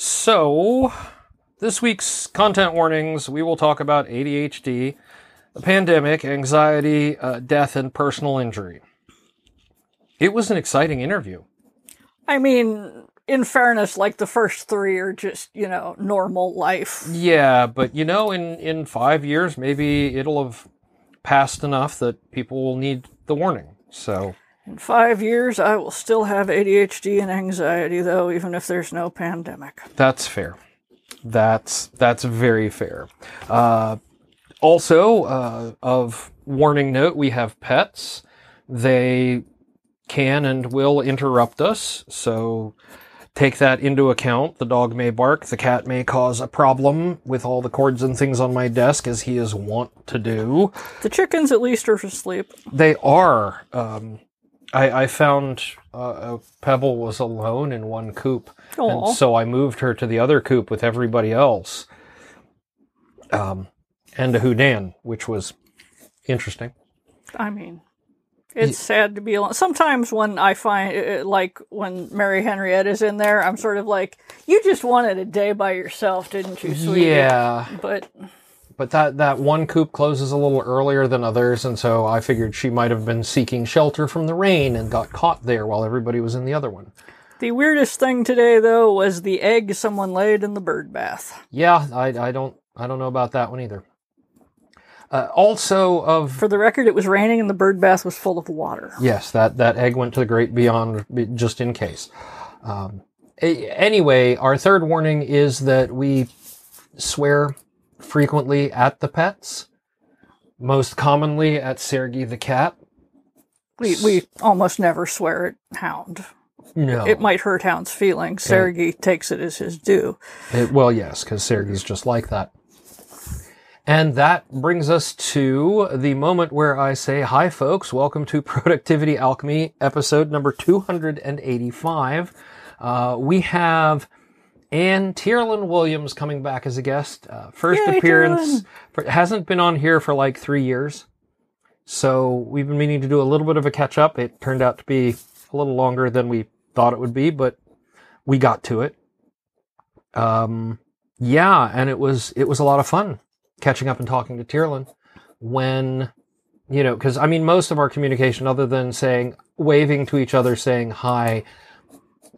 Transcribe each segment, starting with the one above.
So, this week's content warnings, we will talk about ADHD, the pandemic, anxiety, uh, death, and personal injury. It was an exciting interview. I mean, in fairness, like the first three are just, you know, normal life. Yeah, but you know, in, in five years, maybe it'll have passed enough that people will need the warning. So, In five years, I will still have ADHD and anxiety, though, even if there's no pandemic. That's fair. That's that's very fair. Uh, also, uh, of warning note, we have pets. They can and will interrupt us, so take that into account. The dog may bark. The cat may cause a problem with all the cords and things on my desk, as he is wont to do. The chickens, at least, are asleep. They are. Um, I, I found uh, a Pebble was alone in one coop, Aw. and so I moved her to the other coop with everybody else. Um, and to Houdan, which was interesting. I mean, it's sad to be alone. Sometimes when I find, uh, like, when Mary Henriette is in there, I'm sort of like, you just wanted a day by yourself, didn't you, sweetie? Yeah, But but that that one coop closes a little earlier than others, and so I figured she might have been seeking shelter from the rain and got caught there while everybody was in the other one. the weirdest thing today, though, was the egg someone laid in the bird bath. Yeah, I, I don't I don't know about that one either. Uh, also of For the record, it was raining and the bird bath was full of water. Yes, that, that egg went to the great beyond just in case. Um, a- anyway, our third warning is that we swear frequently at the pets, most commonly at Sergey the cat. We, we almost never swear at Hound. No. It might hurt Hound's feelings. Sergey takes it as his due. It- well, yes, because Sergey's just like that. And that brings us to the moment where I say, Hi, folks. Welcome to Productivity Alchemy, episode number 285. Uh, we have Anne Tyrrlin Williams coming back as a guest. Uh, first Yay, appearance. For, hasn't been on here for like three years. So we've been meaning to do a little bit of a catch up. It turned out to be a little longer than we thought it would be, but we got to it. Um, yeah, and it was it was a lot of fun catching up and talking to Tyrrlin when you know because I mean most of our communication, other than saying waving to each other, saying hi,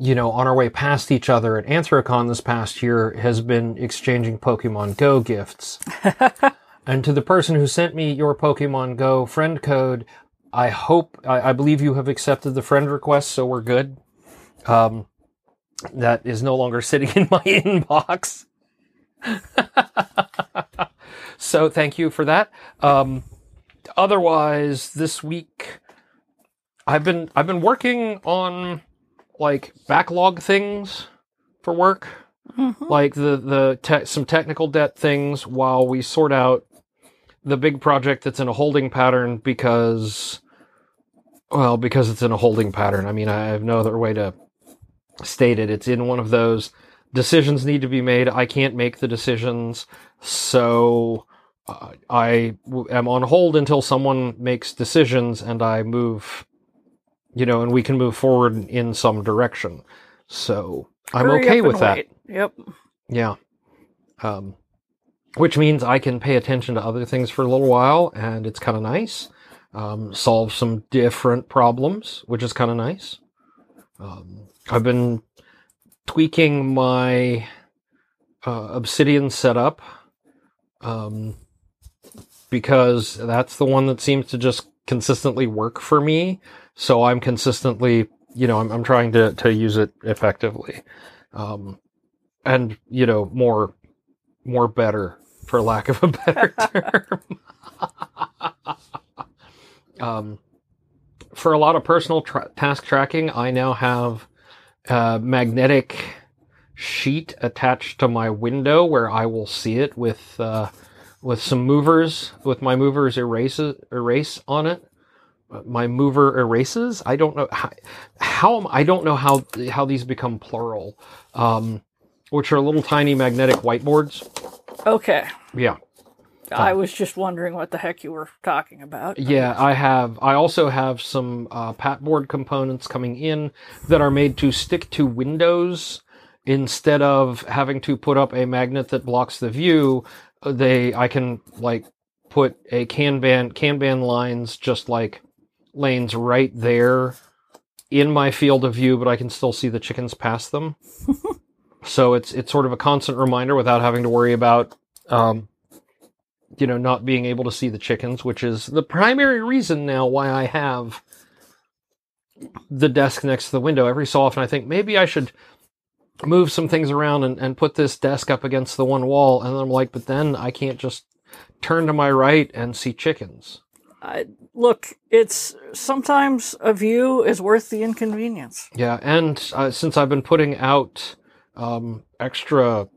you know, on our way past each other at Anthrocon this past year, has been exchanging Pokemon Go gifts. and to the person who sent me your Pokemon Go friend code, I hope I, I believe you have accepted the friend request, so we're good. Um, that is no longer sitting in my inbox. so thank you for that. Um, otherwise, this week I've been I've been working on like backlog things for work, like the the te- some technical debt things, while we sort out the big project that's in a holding pattern because, well, because it's in a holding pattern. I mean, I have no other way to state it. It's in one of those decisions need to be made. I can't make the decisions, so uh, I w- am on hold until someone makes decisions and I move, you know, and we can move forward in some direction. So I'm Hurry okay with that. wait. Yep. Yeah. Um, which means I can pay attention to other things for a little while, and it's kind of nice. Um, solve some different problems, which is kind of nice. Um, I've been tweaking my uh, Obsidian setup um, because that's the one that seems to just consistently work for me. So I'm consistently, you know, I'm, I'm trying to, to use it effectively. Um, and, you know, more, more better for lack of a better term. um, for a lot of personal tra- task tracking, I now have a magnetic sheet attached to my window where I will see it with uh, with some movers with my movers erases erase on it. My mover erases. I don't know how, how I don't know how how these become plural, um, which are little tiny magnetic whiteboards. Okay. Yeah. I was just wondering what the heck you were talking about. Yeah, I have. I also have some uh, patboard components coming in that are made to stick to windows instead of having to put up a magnet that blocks the view, they I can like put a Kanban Kanban lines just like lanes right there in my field of view, but I can still see the chickens past them. so it's it's sort of a constant reminder without having to worry about um, you know not being able to see the chickens, which is the primary reason now why I have the desk next to the window. Every so often, I think maybe I should move some things around and, and put this desk up against the one wall, and I'm like, but then I can't just turn to my right and see chickens. I, look, it's sometimes a view is worth the inconvenience. Yeah, and uh, since I've been putting out um, extra,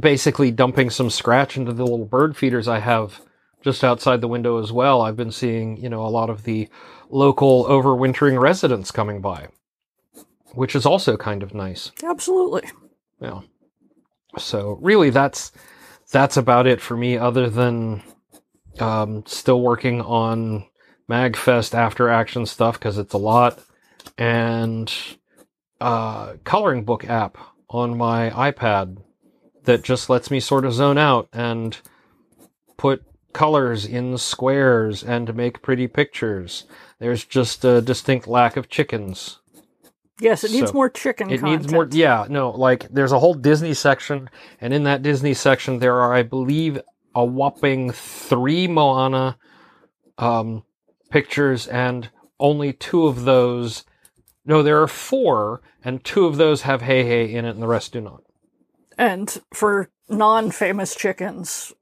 basically dumping some scratch into the little bird feeders I have just outside the window as well, I've been seeing, you know, a lot of the local overwintering residents coming by, which is also kind of nice. Absolutely. Yeah. So really, that's that's about it for me. Other than um, still working on Magfest after action stuff because it's a lot, and uh, coloring book app on my iPad that just lets me sort of zone out and put colors in squares and make pretty pictures. There's just a distinct lack of chickens. Yes, it needs So, more chicken. It content. needs more. Yeah, no, like there's a whole Disney section, and in that Disney section, there are, I believe, a whopping three Moana um, pictures, and only two of those. No, there are four, and two of those have Heihei in it, and the rest do not. And for non-famous chickens,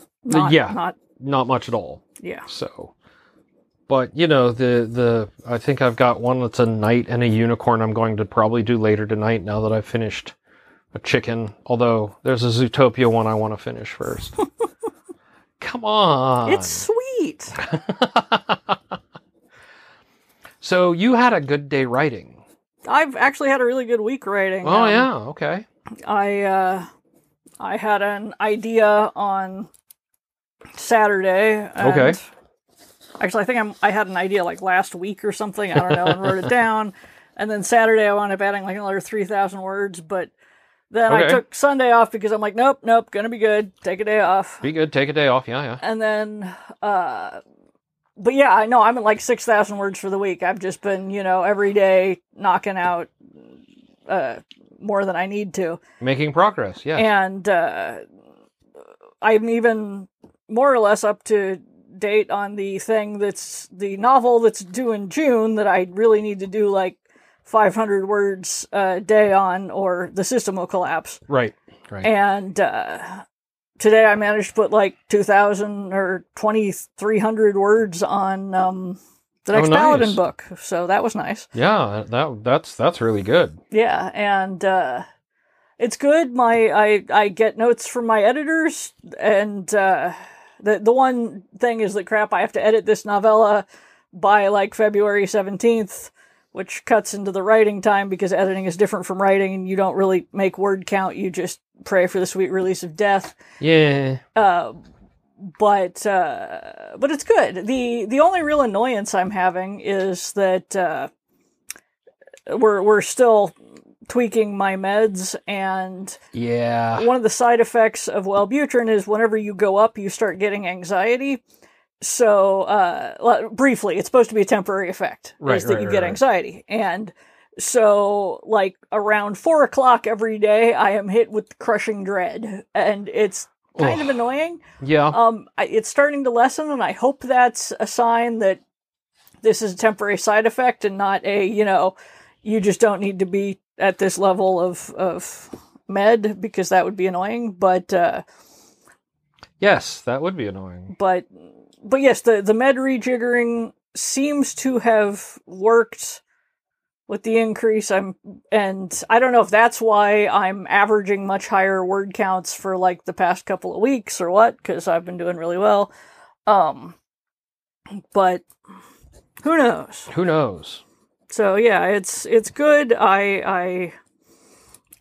uh, not, yeah. not Not much at all. yeah. So, but you know, the the I think I've got one that's a knight and a unicorn. I'm going to probably do later tonight. Now that I've finished a chicken, although there's a Zootopia one I want to finish first. Come on, It's sweet. so you had a good day writing. I've actually had a really good week writing. Oh Um, yeah, okay. I uh, I had an idea on Saturday. Okay. Actually, I think I'm, I had an idea like last week or something. I don't know, and wrote it down. And then Saturday, I wound up adding like another three thousand words. But then I took Sunday off because I'm like, nope, nope, gonna be good. Take a day off. Be good. Take a day off. Yeah, yeah. And then, uh, but yeah, I know I'm at like 6,000 words for the week. I've just been, you know, every day knocking out, uh, more than I need to. Making progress. Yeah. And, uh, I'm even more or less up to date on the thing that's the novel that's due in June that I really need to do like 500 words a day on or the system will collapse right. Right. and uh, today I managed to put like two thousand or twenty three hundred words on um, the next Oh, nice. Paladin book, so that was nice. yeah. That that's that's really good. Yeah, and uh, it's good. My I I get notes from my editors, and uh, the the one thing is that crap. I have to edit this novella by like February seventeenth. Which cuts into the writing time because editing is different from writing, and you don't really make word count. You just pray for the sweet release of death. Yeah. Uh, but uh, but it's good. the The only real annoyance I'm having is that uh, we're we're still tweaking my meds, and Yeah. one of the side effects of Wellbutrin is whenever you go up, you start getting anxiety. So uh, briefly, it's supposed to be a temporary effect, Right, is that right, you right, get anxiety, and so like around four o'clock every day, I am hit with crushing dread, and it's kind of annoying. Yeah. Um, I, it's starting to lessen, and I hope that's a sign that this is a temporary side effect and not a you know you just don't need to be at this level of of med because that would be annoying. But uh, Yes, that would be annoying. but but yes, the the med rejiggering seems to have worked with the increase. I'm and I don't know if that's why I'm averaging much higher word counts for like the past couple of weeks or what because I've been doing really well. Um, but who knows? Who knows? So yeah, it's it's good. I I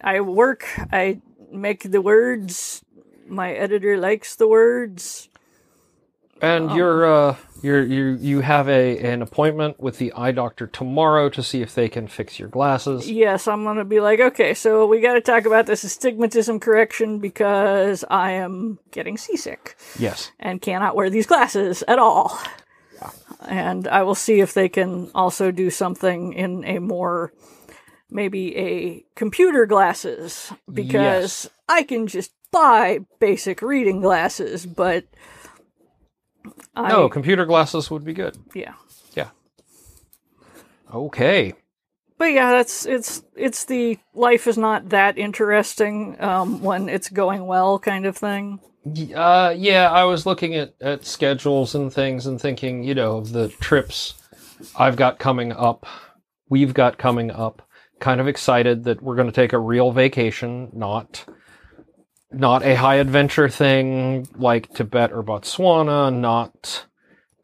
I work. I make the words. My editor likes the words. And you're uh you're you you have a an appointment with the eye doctor tomorrow to see if they can fix your glasses. Yes, I'm gonna be like, okay, so we got to talk about this astigmatism correction because I am getting seasick Yes. and cannot wear these glasses at all. Yeah. And I will see if they can also do something in a more maybe a computer glasses because Yes. I can just buy basic reading glasses, but I No, computer glasses would be good. yeah. Yeah. Okay. But yeah, that's it's it's the life is not that interesting um, when it's going well kind of thing. Uh, yeah, I was looking at, at schedules and things and thinking, you know, of the trips I've got coming up, we've got coming up. Kind of excited that we're going to take a real vacation, not not a high adventure thing like Tibet or Botswana, not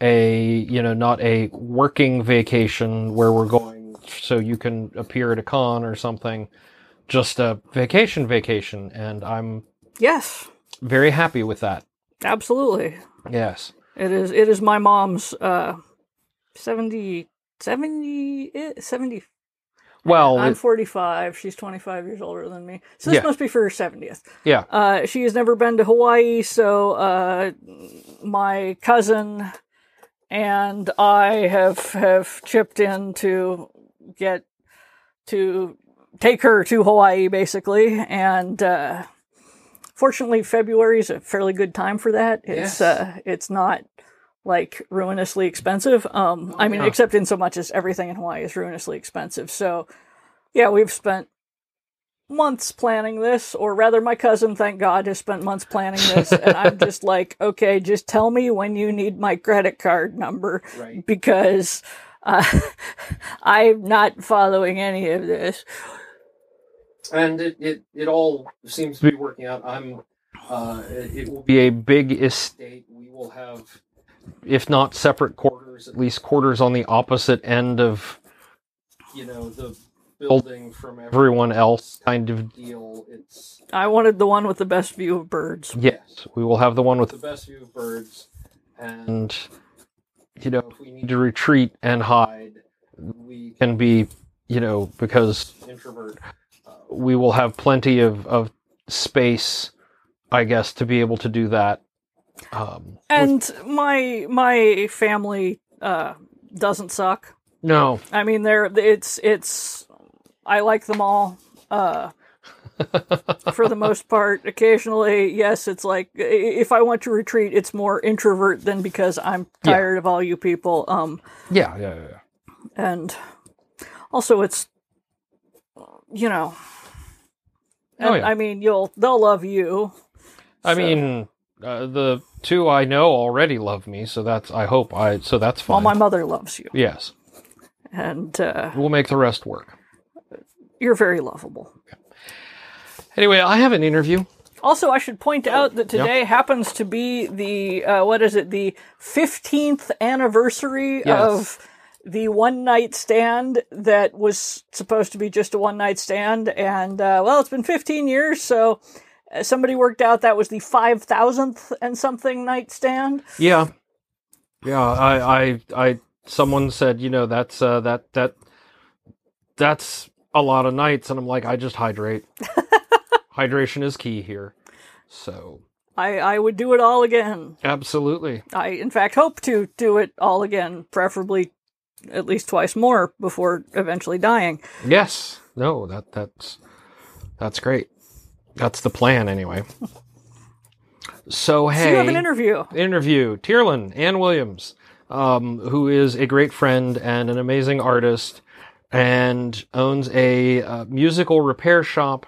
a you know not a working vacation where we're going so you can appear at a con or something. Just a vacation, vacation, and I'm Yes, very happy with that. absolutely. Yes. It is it is my mom's uh 70 70 eh, 70 Well, I'm it- 45. She's 25 years older than me. So this Yeah. must be for her 70th. yeah. Uh, she has never been to Hawaii, so uh, my cousin and I have have chipped in to get to take her to Hawaii, basically. And uh, fortunately, February is a fairly good time for that. It's Yes. uh, it's not like ruinously expensive. Um, I mean, yeah. except in so much as everything in Hawaii is ruinously expensive. So, yeah, we've spent months planning this, or rather, my cousin, thank God, has spent months planning this, and I'm just like, okay, just tell me when you need my credit card number Right. because uh, I'm not following any of this. And it, it, it all seems to be working out. I'm uh, it, it will be a big estate. We will have if not separate quarters, at least quarters on the opposite end of you know, the building from everyone else kind of deal. It's I wanted the one with the best view of birds. Yes, we will have the one with the best view of birds, and you know, if we need to retreat and hide, we can be, you know, because introvert, uh, we will have plenty of of space, I guess, to be able to do that. Um, And my my family uh, doesn't suck. no, I mean, they're it's it's I like them all. Uh, for the most part, occasionally, yes, it's like if I want to retreat, it's more introvert than because I'm Yeah. tired of all you people. Um, yeah, yeah, yeah, yeah. and also it's you know, and Oh, yeah. I mean, you'll they'll love you. I So- mean, uh, the two I know already love me, so that's I hope I so that's fine. well, my mother loves you, yes, and uh, we'll make the rest work. you're very lovable. Anyway, I have an interview. Also, I should point out that today happens to be the uh, what is it? The fifteenth anniversary Yes. of the one night stand that was supposed to be just a one night stand, and uh, well, it's been fifteen years, so somebody worked out that was the five thousandth and something night stand. Yeah, yeah. I, I, I. Someone said, you know, that's uh, that that that's a lot of nights, and I'm like, I just hydrate. Hydration is key here. So I, I would do it all again. absolutely, I, in fact, hope to do it all again, preferably at least twice more before eventually dying. yes. No, that that's that's great. That's the plan, anyway. So hey, So you have an interview. interview Tyrrlin Anne Williams, um, who is a great friend and an amazing artist, and owns a uh, musical repair shop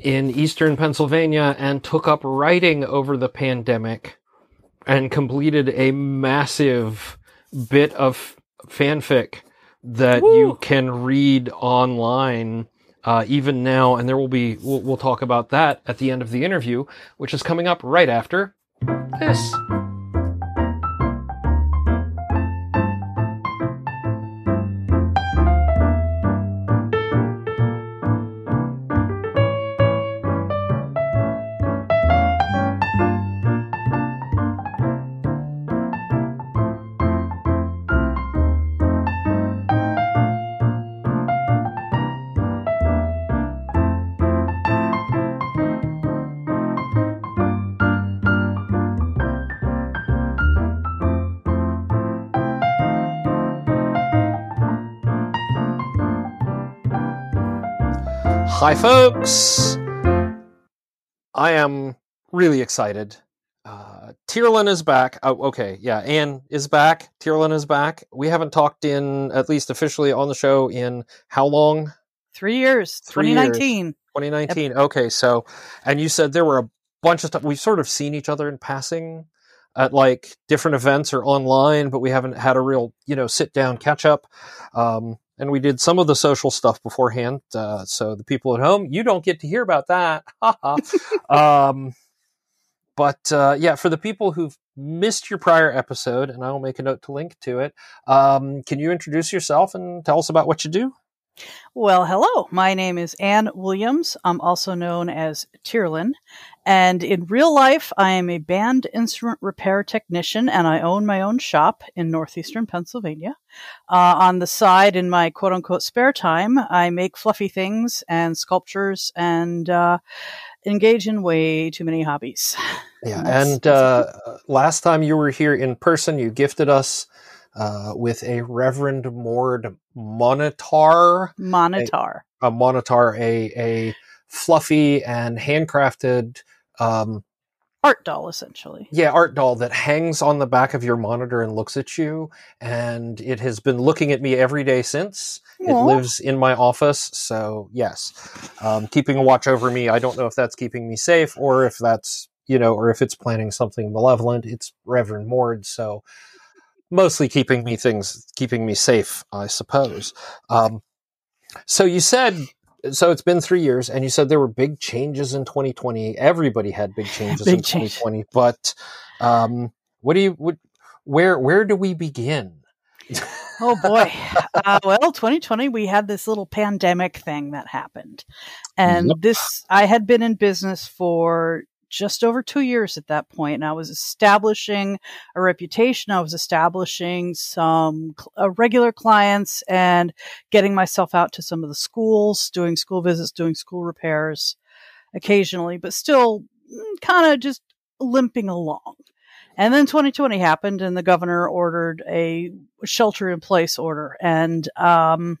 in eastern Pennsylvania, and took up writing over the pandemic, and completed a massive bit of fanfic that you can read online uh, even now, and there will be we'll, we'll talk about that at the end of the interview, which is coming up right after this. Hi, folks. I am really excited. Uh, Tyrrlin is back. Oh, okay. Yeah, Anne is back. Tyrrlin is back. We haven't talked in, at least officially on the show, in how long? Three years. Three years. 2019. 2019. Okay, so, and you said there were a bunch of stuff. We've sort of seen each other in passing at like different events or online, but we haven't had a real, you know, sit down catch up. Um, and we did some of the social stuff beforehand. Uh, so the people at home, you don't get to hear about that. um, but uh, yeah, for the people who've missed your prior episode, and I will make a note to link to it, um, can you introduce yourself and tell us about what you do? Well, hello. My name is Anne Williams. I'm also known as Tyrrlin. And in real life, I am a band instrument repair technician and I own my own shop in northeastern Pennsylvania. Uh, on the side, in my quote unquote spare time, I make fluffy things and sculptures and uh, engage in way too many hobbies. Yeah. and uh, last time you were here in person, you gifted us uh, with a Reverend Mord Monitar. Monitar. A, a Monitar, a, a fluffy and handcrafted um, art doll, essentially. Yeah, art doll that hangs on the back of your monitor and looks at you. And it has been looking at me every day since. Aww. It lives in my office. So, yes, um, keeping a watch over me. I don't know if that's keeping me safe or if that's, you know, or if it's planning something malevolent. It's Reverend Mord. So, mostly keeping me things, keeping me safe, I suppose. Um, so you said, so it's been three years, and you said there were big changes in 2020. Everybody had big changes big in change. 2020, but um, what do you, what, where, where do we begin? oh boy. Uh, well, 2020, we had this little pandemic thing that happened. And yep. this, I had been in business for just over two years at that point, and I was establishing a reputation. I was establishing some uh, regular clients and getting myself out to some of the schools, doing school visits, doing school repairs occasionally, but still mm, kind of just limping along. And then 2020 happened, and the governor ordered a shelter in place order. And um,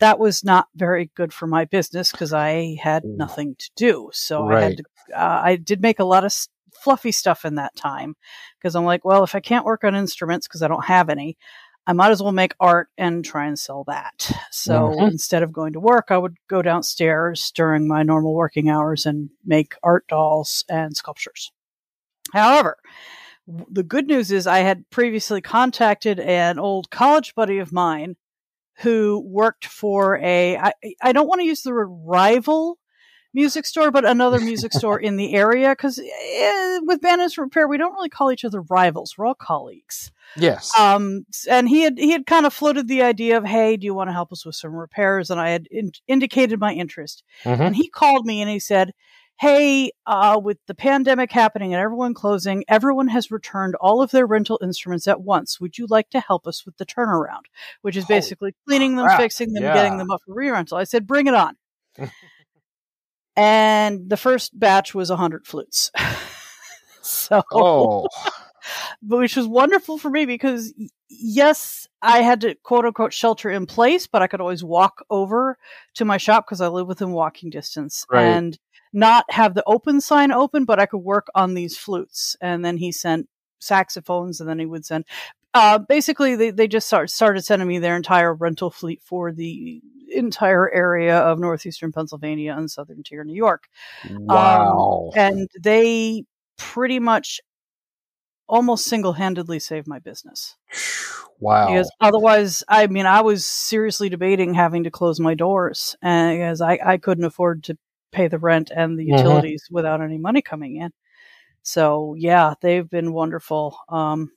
that was not very good for my business because I had nothing to do. So right. I had to uh, I did make a lot of fluffy stuff in that time because I'm like, well, if I can't work on instruments because I don't have any, I might as well make art and try and sell that. So mm-hmm. instead of going to work, I would go downstairs during my normal working hours and make art dolls and sculptures. However, the good news is I had previously contacted an old college buddy of mine who worked for a I, I don't want to use the word rival music store, but another music store in the area. Because eh, with Bandits Repair, we don't really call each other rivals; we're all colleagues. Yes. Um, and he had he had kind of floated the idea of, "Hey, do you want to help us with some repairs?" And I had in- indicated my interest. Mm-hmm. And he called me and he said, "Hey, uh, with the pandemic happening and everyone closing, everyone has returned all of their rental instruments at once. Would you like to help us with the turnaround, which is Holy basically cleaning them, fixing them, yeah. getting them up for re-rental?" I said, "Bring it on." and the first batch was 100 flutes. so, oh. which was wonderful for me because yes, I had to quote unquote shelter in place, but I could always walk over to my shop because I live within walking distance right. and not have the open sign open, but I could work on these flutes. And then he sent saxophones and then he would send uh, basically they, they just start, started sending me their entire rental fleet for the entire area of northeastern Pennsylvania and southern tier New York. Wow. Um, and they pretty much almost single handedly saved my business. Wow. Because otherwise, I mean, I was seriously debating having to close my doors and because I, I couldn't afford to pay the rent and the mm-hmm. utilities mm-hmm. without any money coming in. So yeah, they've been wonderful. Um,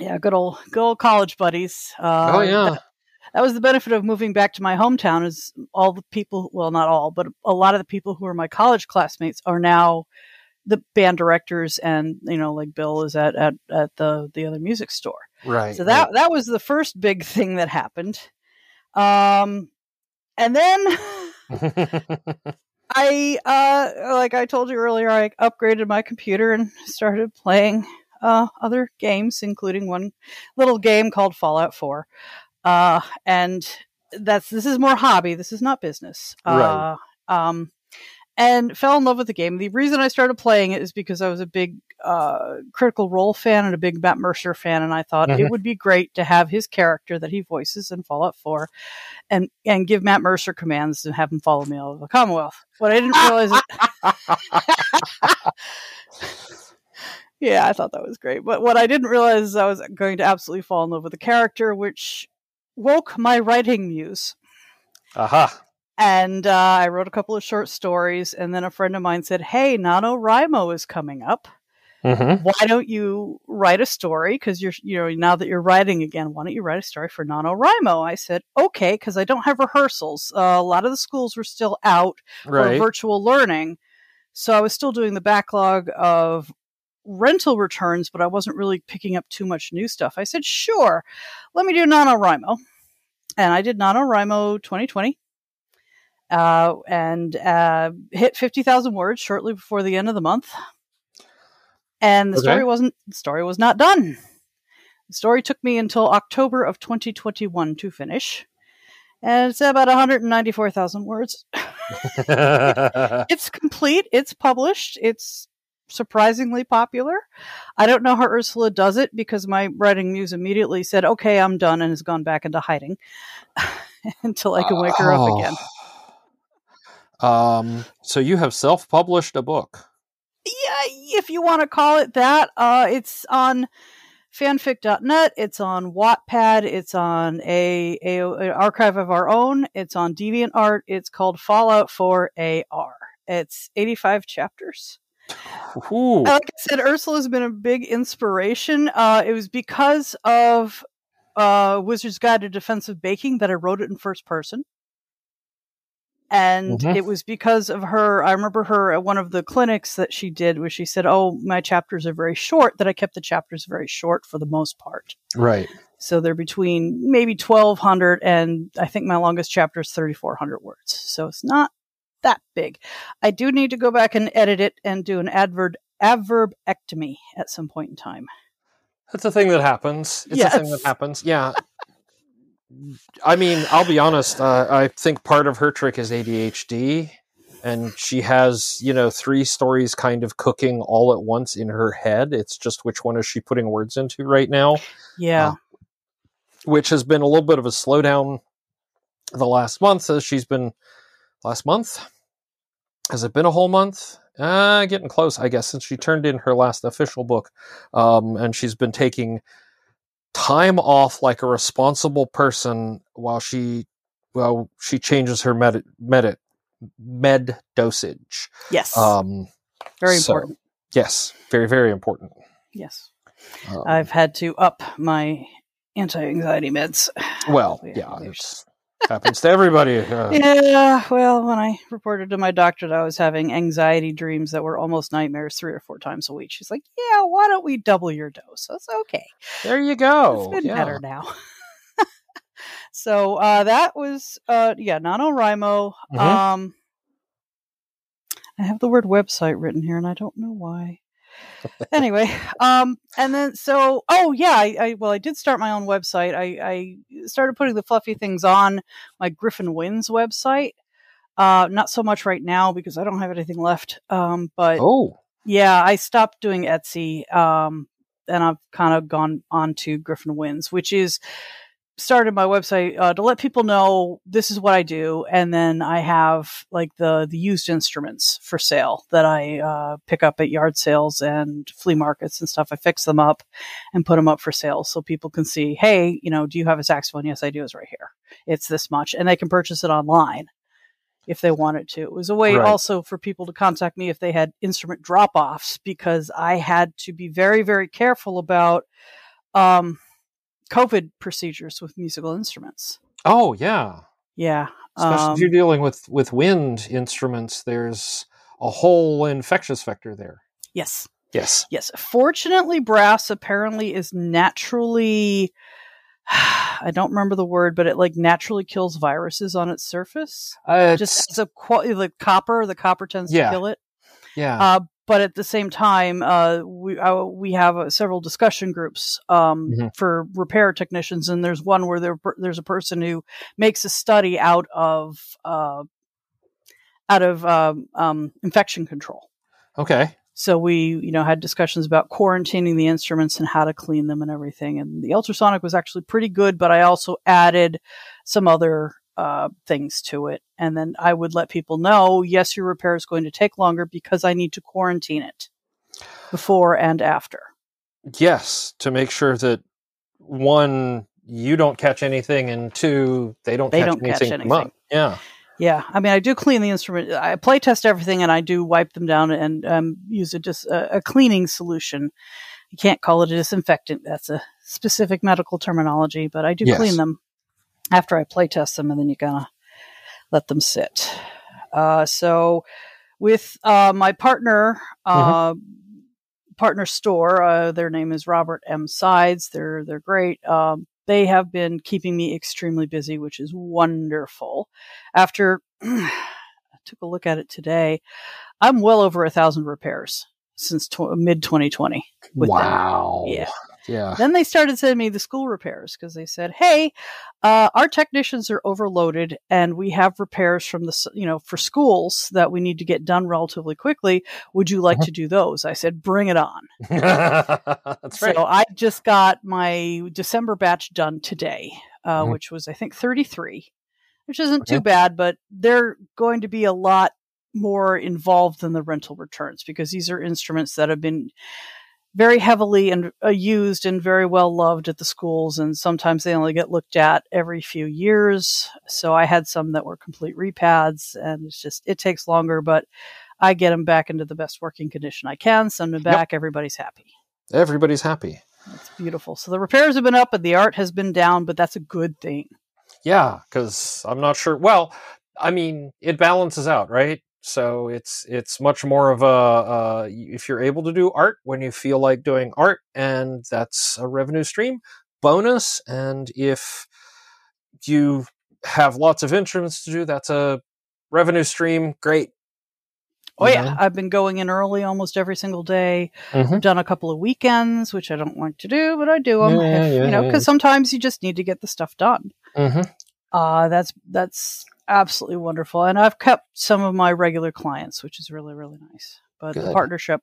yeah, good old good old college buddies. Uh, oh yeah, that was the benefit of moving back to my hometown is all the people well not all but a lot of the people who are my college classmates are now the band directors and you know like bill is at at, at the the other music store right so that right. that was the first big thing that happened um and then i uh like i told you earlier i upgraded my computer and started playing uh, other games, including one little game called Fallout 4. Uh, and that's this is more hobby. This is not business. Uh, right. Um, and fell in love with the game. The reason I started playing it is because I was a big uh, Critical Role fan and a big Matt Mercer fan, and I thought Mhm. it would be great to have his character that he voices in Fallout 4, and and give Matt Mercer commands and have him follow me all over the Commonwealth. What I didn't realize, it. yeah, I thought that was great. But what I didn't realize is I was going to absolutely fall in love with the character, which woke my writing muse Aha. and uh, I wrote a couple of short stories. And then a friend of mine said, "Hey, NaNoWriMo is coming up. Mm-hmm. Why don't you write a story? Because you're, you know, now that you're writing again, why don't you write a story for NaNoWriMo?" I said, "Okay," because I don't have rehearsals. Uh, a lot of the schools were still out Right. virtual learning, so I was still doing the backlog of rental returns, but I wasn't really picking up too much new stuff. I said, "Sure, let me do NaNoWriMo," and I did NaNoWriMo 2020 uh, and uh, hit 50,000 words shortly before the end of the month. And the Okay. story wasn't the story was not done. The story took me until October of 2021 to finish. And it's about 194,000 words. It's complete, it's published, it's surprisingly popular. I don't know how Ursula does it because my writing muse immediately said, "Okay, I'm done," and has gone back into hiding until I can wake her up again. Um. So you have self-published a book. yeah, if you want to call it that. Uh, it's on fanfic.net. It's on Wattpad. It's on a, a, a archive of our own. It's on DeviantArt. It's called Fallout 4 AR. It's 85 chapters. Ooh. Like I said, Ursula has been a big inspiration. Uh, it was because of uh, Wizard's Guide to Defensive Baking that I wrote it in first person. And Mhm. it was because of her. I remember her at one of the clinics that she did, where she said, "Oh, my chapters are very short." That I kept the chapters very short for the most part. Right. So they're between maybe twelve hundred and I think my longest chapter is thirty four hundred words. So it's not that big. I do need to go back and edit it and do an adverb adverbectomy at some point in time. That's a thing that happens. It's a thing that happens. Yeah. I mean, I'll be honest. Uh, I think part of her trick is ADHD, and she has, you know, three stories kind of cooking all at once in her head. It's just which one is she putting words into right now, Yeah. which has been a little bit of a slowdown the last month as she's been last month. Has it been a whole month? Uh, getting close, I guess, since she turned in her last official book. Um, and she's been taking time off like a responsible person while she, well, she changes her med, med, med dosage. yes. Um, very so- important. yes, very, very important. Yes. Um, I've had to up my anti-anxiety meds. well, yeah, yeah, happens to everybody. Uh, Yeah, well, when I reported to my doctor that I was having anxiety dreams that were almost nightmares three or four times a week, she's like, "Yeah, why don't we double your dose?" That's okay. There you go. it's been yeah. better now. so uh, that was uh, yeah, NaNoWriMo. Mhm. Um, I have the word website written here, and I don't know why. Anyway, um, and then so oh yeah, I, I well I did start my own website. I, I started putting the fluffy things on my Griffin Wins website. Uh, not so much right now because I don't have anything left. Um, but Oh, yeah, I stopped doing Etsy, um, and I've kind of gone on to Griffin Wins, which is started my website uh, to let people know this is what I do, and then I have like the the used instruments for sale that I uh, pick up at yard sales and flea markets and stuff. I fix them up and put them up for sale so people can see, hey, you know, do you have a saxophone? Yes, I do. It's right here. It's this much, and they can purchase it online if they wanted to. It was a way Right. also for people to contact me if they had instrument drop offs because I had to be very, very careful about um, COVID procedures with musical instruments. oh yeah. Yeah. Especially Um, if you're dealing with with wind instruments, there's a whole infectious vector there. yes. Yes. Yes. Fortunately, brass apparently is naturally. I don't remember the word, but it like naturally kills viruses on its surface. Uh, Just as a quality, like copper, the copper tends Yeah. to kill it. yeah. Uh, but at the same time, uh, we uh, we have uh, several discussion groups um, Mhm. for repair technicians, and there's one where there, there's a person who makes a study out of uh, out of um, um, infection control. Okay. So we, you know, had discussions about quarantining the instruments and how to clean them and everything. And the ultrasonic was actually pretty good, but I also added some other uh, things to it. And then I would let people know, yes, your repair is going to take longer because I need to quarantine it before and after. Yes, to make sure that one, you don't catch anything, and two, they don't They catch don't catch anything. up. Yeah. Yeah, I mean, I do clean the instrument. I play test everything, and I do wipe them down and um, use a just a, a cleaning solution. You can't call it a disinfectant. That's a specific medical terminology, but I do Yes. clean them after I play test them, and then you kind of let them sit. Uh, so, with uh, my partner, uh, partner store, uh, their name is Robert M. Sides. They're they're great. Um, they have been keeping me extremely busy, which is wonderful. After I took a look at it today, I'm well over a thousand repairs since tw- mid 2020. with them. wow. Yeah. Yeah. Then they started sending me the school repairs because they said, "Hey, uh, our technicians are overloaded, and we have repairs from the you know for schools that we need to get done relatively quickly. Would you like Uh-huh. to do those?" I said, "Bring it on." That's right. So I just got my December batch done today, uh, Mhm. which was I think 33, which isn't Okay. too bad, but they're going to be a lot more involved than the rental returns because these are instruments that have been very heavily and uh, used and very well loved at the schools and sometimes they only get looked at every few years so i had some that were complete repads and it's just it takes longer but i get them back into the best working condition i can send them back everybody's happy Everybody's happy. it's beautiful so the repairs have been up and the art has been down but that's a good thing Yeah, because I'm not sure. Well, I mean, it balances out, right? So it's it's much more of a uh, if you're able to do art when you feel like doing art, and that's a revenue stream bonus. And if you have lots of instruments to do, that's a revenue stream. Great. oh yeah i've been going in early almost every single day Mhm. I've done a couple of weekends which i don't like to do but i do them Yeah, yeah, you know yeah. because sometimes you just need to get the stuff done Mhm. Uh, that's that's absolutely wonderful, and I've kept some of my regular clients, which is really really nice. But the partnership,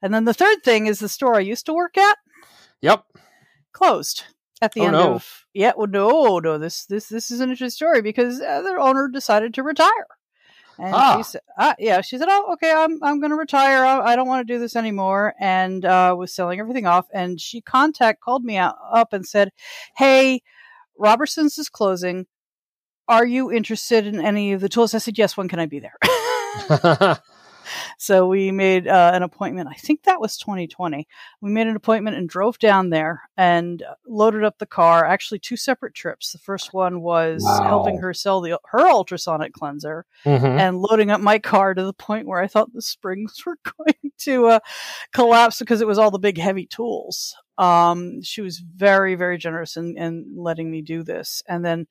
and then the third thing is the store I used to work at Yep. closed at the Oh, end no. of yeah. Well, no, no, this this this is an interesting story because uh, their owner decided to retire. And Ah. she said, uh, "Yeah." She said, "Oh, okay. I'm I'm going to retire. I, I don't want to do this anymore." And uh, was selling everything off. And she contact called me out, up and said, "Hey, Robertson's is closing. Are you interested in any of the tools?" I said, "Yes. When can I be there?" so we made uh, an appointment. I think that was 2020. We made an appointment and drove down there and loaded up the car. Actually, two separate trips. The first one was Wow. helping her sell the her ultrasonic cleanser Mhm. and loading up my car to the point where I thought the springs were going to uh, collapse because it was all the big heavy tools. Um, she was very, very generous in, in letting me do this. And then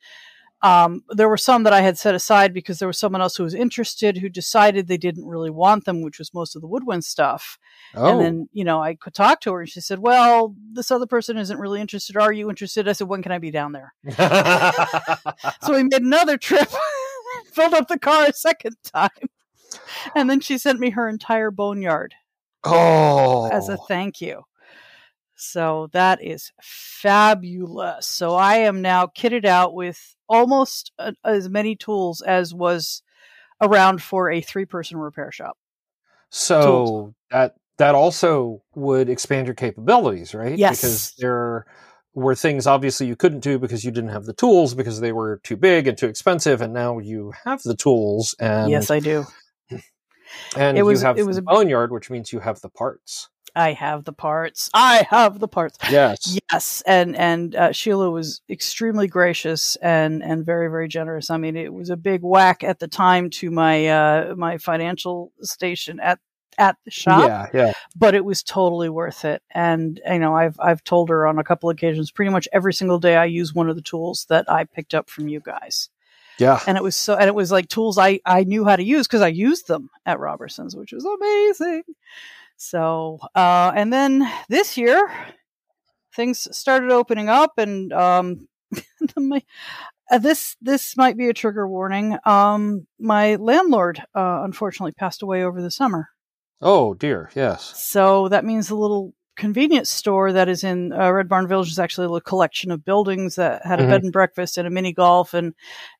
um, there were some that I had set aside because there was someone else who was interested who decided they didn't really want them, which was most of the woodwind stuff. Oh. And then, you know, I could talk to her and she said, Well, this other person isn't really interested. Are you interested? I said, When can I be down there? So we made another trip, filled up the car a second time. And then she sent me her entire boneyard oh. as a thank you. So that is fabulous. So I am now kitted out with almost uh, as many tools as was around for a three person repair shop. So that that also would expand your capabilities, right? Yes. Because there were things obviously you couldn't do because you didn't have the tools because they were too big and too expensive, and now you have the tools and yes, I do. and it was- you have it was the a- boneyard, which means you have the parts. I have the parts. I have the parts. Yes. Yes, and and uh, Sheila was extremely gracious and and very very generous. I mean, it was a big whack at the time to my uh, my financial station at at the shop, Yeah, yeah. but it was totally worth it. And you know, I've I've told her on a couple occasions, pretty much every single day, I use one of the tools that I picked up from you guys, Yeah. and it was so and it was like tools I I knew how to use because I used them at Robertson's, which was amazing. So, uh, and then this year, things started opening up, and um, my, uh, this this might be a trigger warning. Um, my landlord uh, unfortunately passed away over the summer, Oh dear, yes. so that means the little convenience store that is in uh, Red Barn Village is actually a little collection of buildings that had a Mhm. bed and breakfast and a mini golf and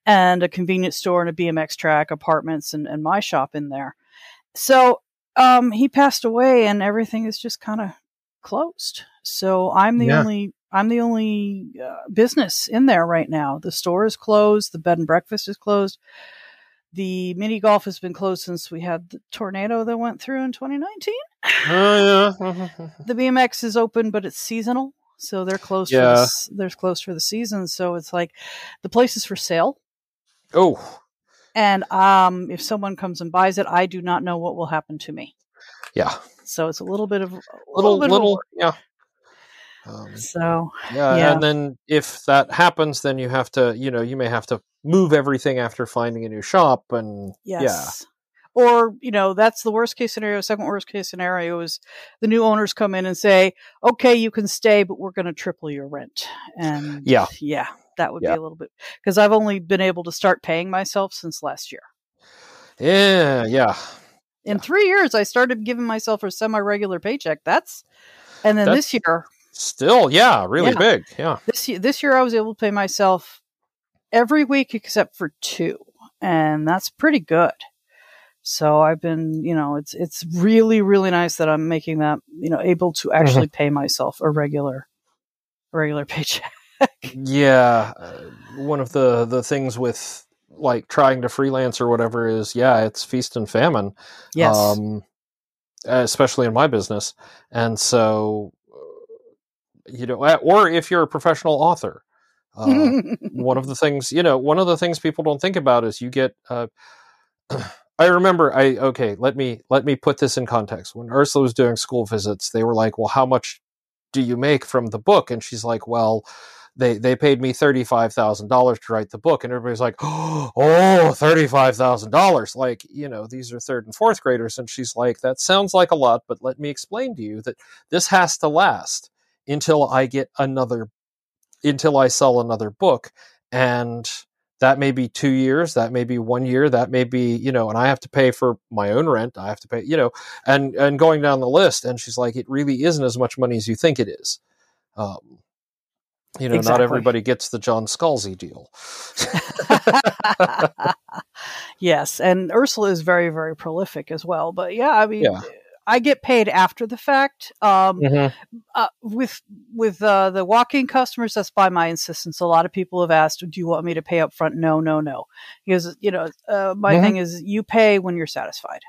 and a convenience store and a BMX track, apartments, and and my shop in there. So um, he passed away, and everything is just kind of closed. So I'm the Yeah. only I'm the only uh, business in there right now. The store is closed. The bed and breakfast is closed. The mini golf has been closed since we had the tornado that went through in 2019. Oh yeah. The BMX is open, but it's seasonal, so they're closed. For Yeah. the, they're closed for the season. So it's like the place is for sale. oh And um, if someone comes and buys it, I do not know what will happen to me. yeah. So it's a little bit of a Little bit of a little yeah. Um, So yeah, Yeah. and then if that happens, then you have to, you know, you may have to move everything after finding a new shop, and yes. Or, you know, that's the worst case scenario. Second worst case scenario is the new owners come in and say, okay, you can stay, but we're going to triple your rent. And Yeah. yeah, that would Yeah. be a little bit because I've only been able to start paying myself since last year. yeah, yeah, yeah. In three years, I started giving myself a semi regular paycheck. That's, and then That's- this year, Still, yeah, really Yeah. big, yeah. this year, this year I was able to pay myself every week except for two, and that's pretty good. So I've been, you know, it's it's really really nice that I'm making that, you know, able to mm-hmm. actually pay myself a regular, a regular paycheck. Yeah, uh, one of the the things with like trying to freelance or whatever is, yeah, it's feast and famine. Yes, um, especially in my business. And so, uh, you know, or if you're a professional author, uh, one of the things, you know, one of the things people don't think about is you get. Uh, I remember, I okay, let me let me put this in context. When Ursula was doing school visits, they were like, "Well, how much do you make from the book?" And she's like, "Well." They, they paid me thirty five thousand dollars to write the book, and everybody's like, "Oh, thirty five thousand dollars!" Like, you know, these are third and fourth graders, and she's like, "That sounds like a lot, but let me explain to you that this has to last until I get another, until I sell another book, and that may be two years, that may be one year, that may be, you know, and I have to pay for my own rent, I have to pay, you know, and and going down the list, and she's like, it really isn't as much money as you think it is." Um, you know, not everybody gets the John Scalzi deal. yes, and Ursula is very very prolific as well. But yeah, I mean, Yeah. I get paid after the fact. Um, Mhm. uh, with with uh, the walk-in customers, that's by my insistence. A lot of people have asked, "Do you want me to pay up front?" No, no, no. Because you know, uh, my Mhm. thing is, you pay when you're satisfied.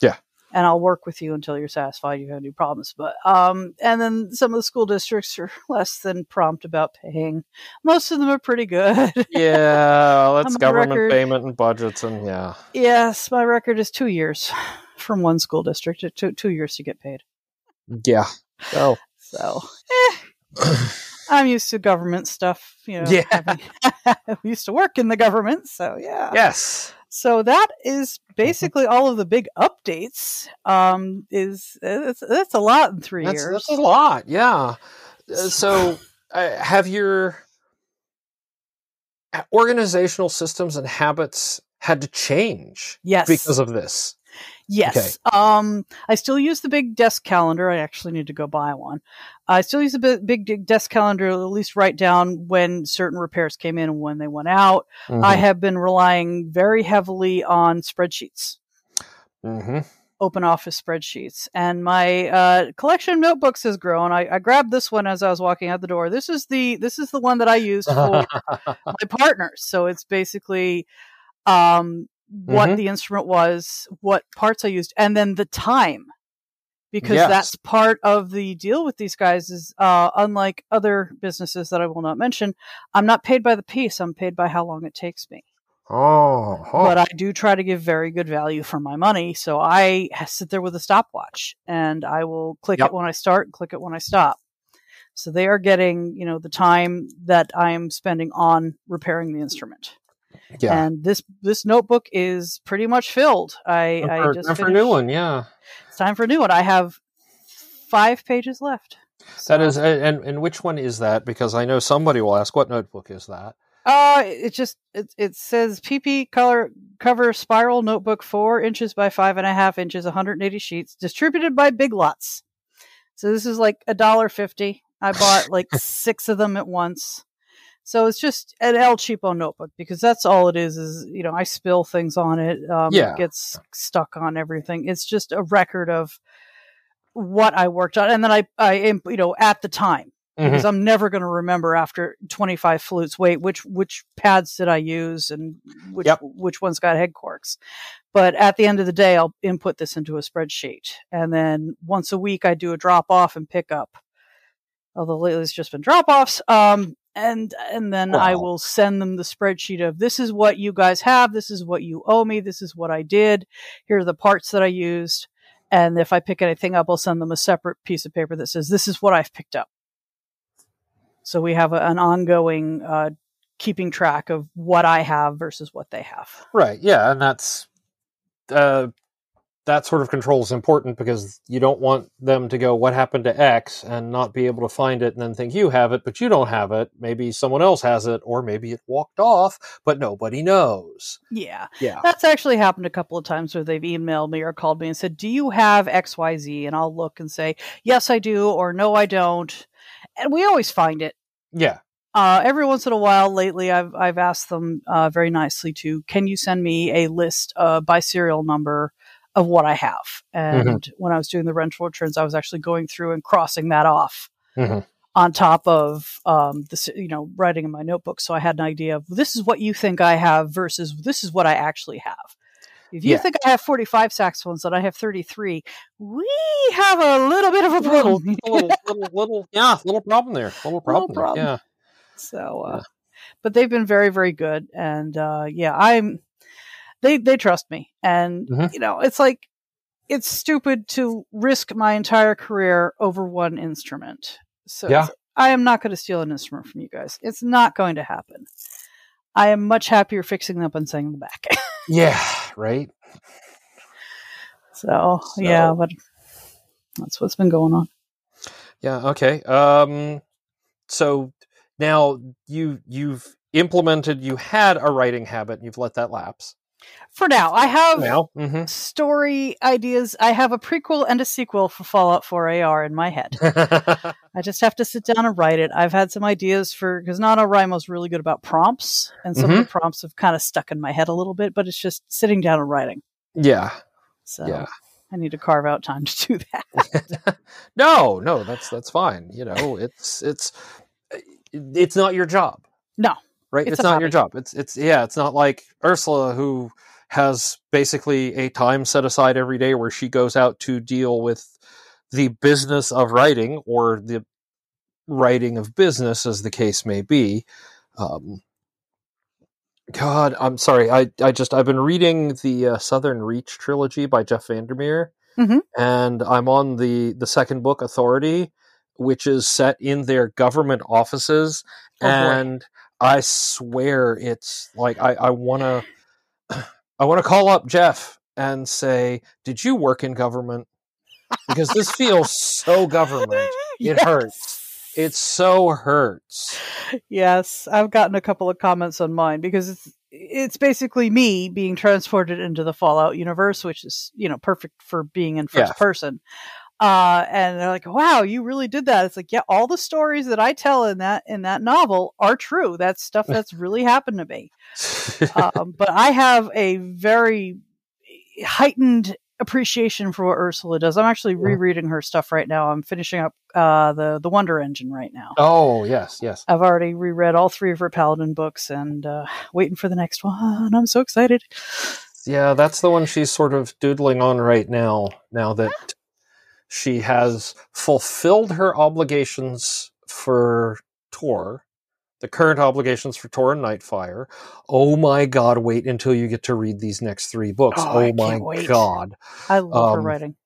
Yeah. And I'll work with you until you're satisfied. You have any problems, but um, and then some of the school districts are less than prompt about paying. Most of them are pretty good. yeah, that's government record- payment and budgets, and yeah, yes, my record is two years from one school district. It took two years to get paid. yeah. Oh, So. eh. I'm used to government stuff, you know. Yeah. having- used to work in the government, so yeah. yes. So that is basically all of the big updates. Um, is it's, that's a lot in three That's, years. that's a lot. Yeah. Uh, so, uh, have your uh, organizational systems and habits had to change Yes, because of this? Yes. Um, I still use the big desk calendar. I actually need to go buy one. I still use the big, desk calendar. At least write down when certain repairs came in and when they went out. I have been relying very heavily on spreadsheets. hmm open office spreadsheets and my uh, collection of notebooks has grown I, I grabbed this one as i was walking out the door this is the this is the one that i used for my partners so it's basically um, what Mhm. the instrument was what parts i used and then the time because Yes. that's part of the deal with these guys is uh, unlike other businesses that i will not mention i'm not paid by the piece i'm paid by how long it takes me oh, oh. but I do try to give very good value for my money. So I sit there with a stopwatch and I will click Yep. it when I start and click it when I stop. So they are getting, you know, the time that I am spending on repairing the instrument. Yeah. And this this notebook is pretty much filled. I, Time I just time for a new one. Yeah. It's time for a new one. I have five pages left. That So, is, and and which one is that? Because I know somebody will ask, "What notebook is that?" Uh, it just it, it says PP color cover spiral notebook four inches by five and a half inches, 180 sheets, distributed by Big Lots. So this is like a dollar fifty. I bought like six of them at once. So it's just an El Cheapo notebook because that's all it is. Is you know I spill things on it. Um, Yeah. It gets stuck on everything. It's just a record of what I worked on, and then I I am you know at the time Mm-hmm. because I'm never going to remember after 25 flutes. Wait, which which pads did I use and which Yep. which ones got head corks? But at the end of the day, I'll input this into a spreadsheet, and then once a week I do a drop off and pick up. Although lately it's just been drop offs. Um, and and then I will send them the spreadsheet of this is what you guys have, this is what you owe me, this is what I did, here are the parts that I used. And if I pick anything up, I'll send them a separate piece of paper that says this is what I've picked up. So we have a, an ongoing uh, keeping track of what I have versus what they have. Right. Yeah, and that's uh, that sort of control is important because you don't want them to go, "What happened to X?" and not be able to find it, and then think you have it, but you don't have it. Maybe someone else has it, or maybe it walked off, but nobody knows. Yeah. Yeah. That's actually happened a couple of times where they've emailed me or called me and said, Do you have XYZ? And I'll look and say, Yes, I do, or No, I don't. And we always find it. Yeah. Uh, every once in a while lately, I've, I've asked them uh, very nicely to, Can you send me a list uh, by serial number of what I have? And when I was doing the rental returns, I was actually going through and crossing that off. Mhm. On top of um, this, you know, writing in my notebook, so I had an idea of this is what you think I have versus this is what I actually have. If you Yeah. think I have 45 saxophones and I have 33, we have a little bit of a little, problem. little, little, little, yeah, little problem there. Little problem. there. problem. Yeah. so, uh, but they've been very, very good. And, uh, yeah, I'm, they, they trust me. And, Mhm. you know, it's like, it's stupid to risk my entire career over one instrument. So Yeah. I am not going to steal an instrument from you guys. It's not going to happen. I am much happier fixing them up and sending them back. Yeah. Right. so, So- yeah, but that's what's been going on. Yeah. Okay. Um. So now you you've implemented. You had a writing habit. and You've let that lapse. For now, I have Now. hmm story ideas. I have a prequel and a sequel for Fallout 4 AR in my head. I just have to sit down and write it. I've had some ideas for because NaNoWriMo's really good about prompts, and some of the prompts have kind of stuck in my head a little bit. But it's just sitting down and writing. yeah. So Yeah. I need to carve out time to do that. no, no, that's that's fine. You know, it's it's it's not your job. No. Right? It's It's, not your job. It's it's yeah. It's not like Ursula who has basically a time set aside every day where she goes out to deal with the business of writing or the writing of business, as the case may be. Um, God, I'm sorry. I, I just I've been reading the uh, Southern Reach trilogy by Jeff Vandermeer, Mhm. and I'm on the the second book, Authority, which is set in their government offices, Oh, boy. I swear it's like I I want to I want to call up Jeff and say, "Did you work in government?" Because this feels so government. It Yes. hurts. It so hurts. Yes, I've gotten a couple of comments on mine because it's it's basically me being transported into the Fallout universe, which is you know perfect for being in first Yeah. person. Uh, and they're like, "Wow, you really did that." It's like, yeah, all the stories that I tell in that in that novel are true. That's stuff that's really happened to me. um, but I have a very heightened appreciation for what Ursula does. I'm actually rereading her stuff right now. I'm finishing up uh, the the Wonder Engine right now. oh yes, yes. I've already reread all three of her Paladin books and uh, waiting for the next one. I'm so excited. Yeah, that's the one she's sort of doodling on right now. Now that she has fulfilled her obligations for Tor, the current obligations for Tor and Nightfire. Oh my god, wait until you get to read these next three books. Oh, Oh, my wait. god. I love her Um, writing.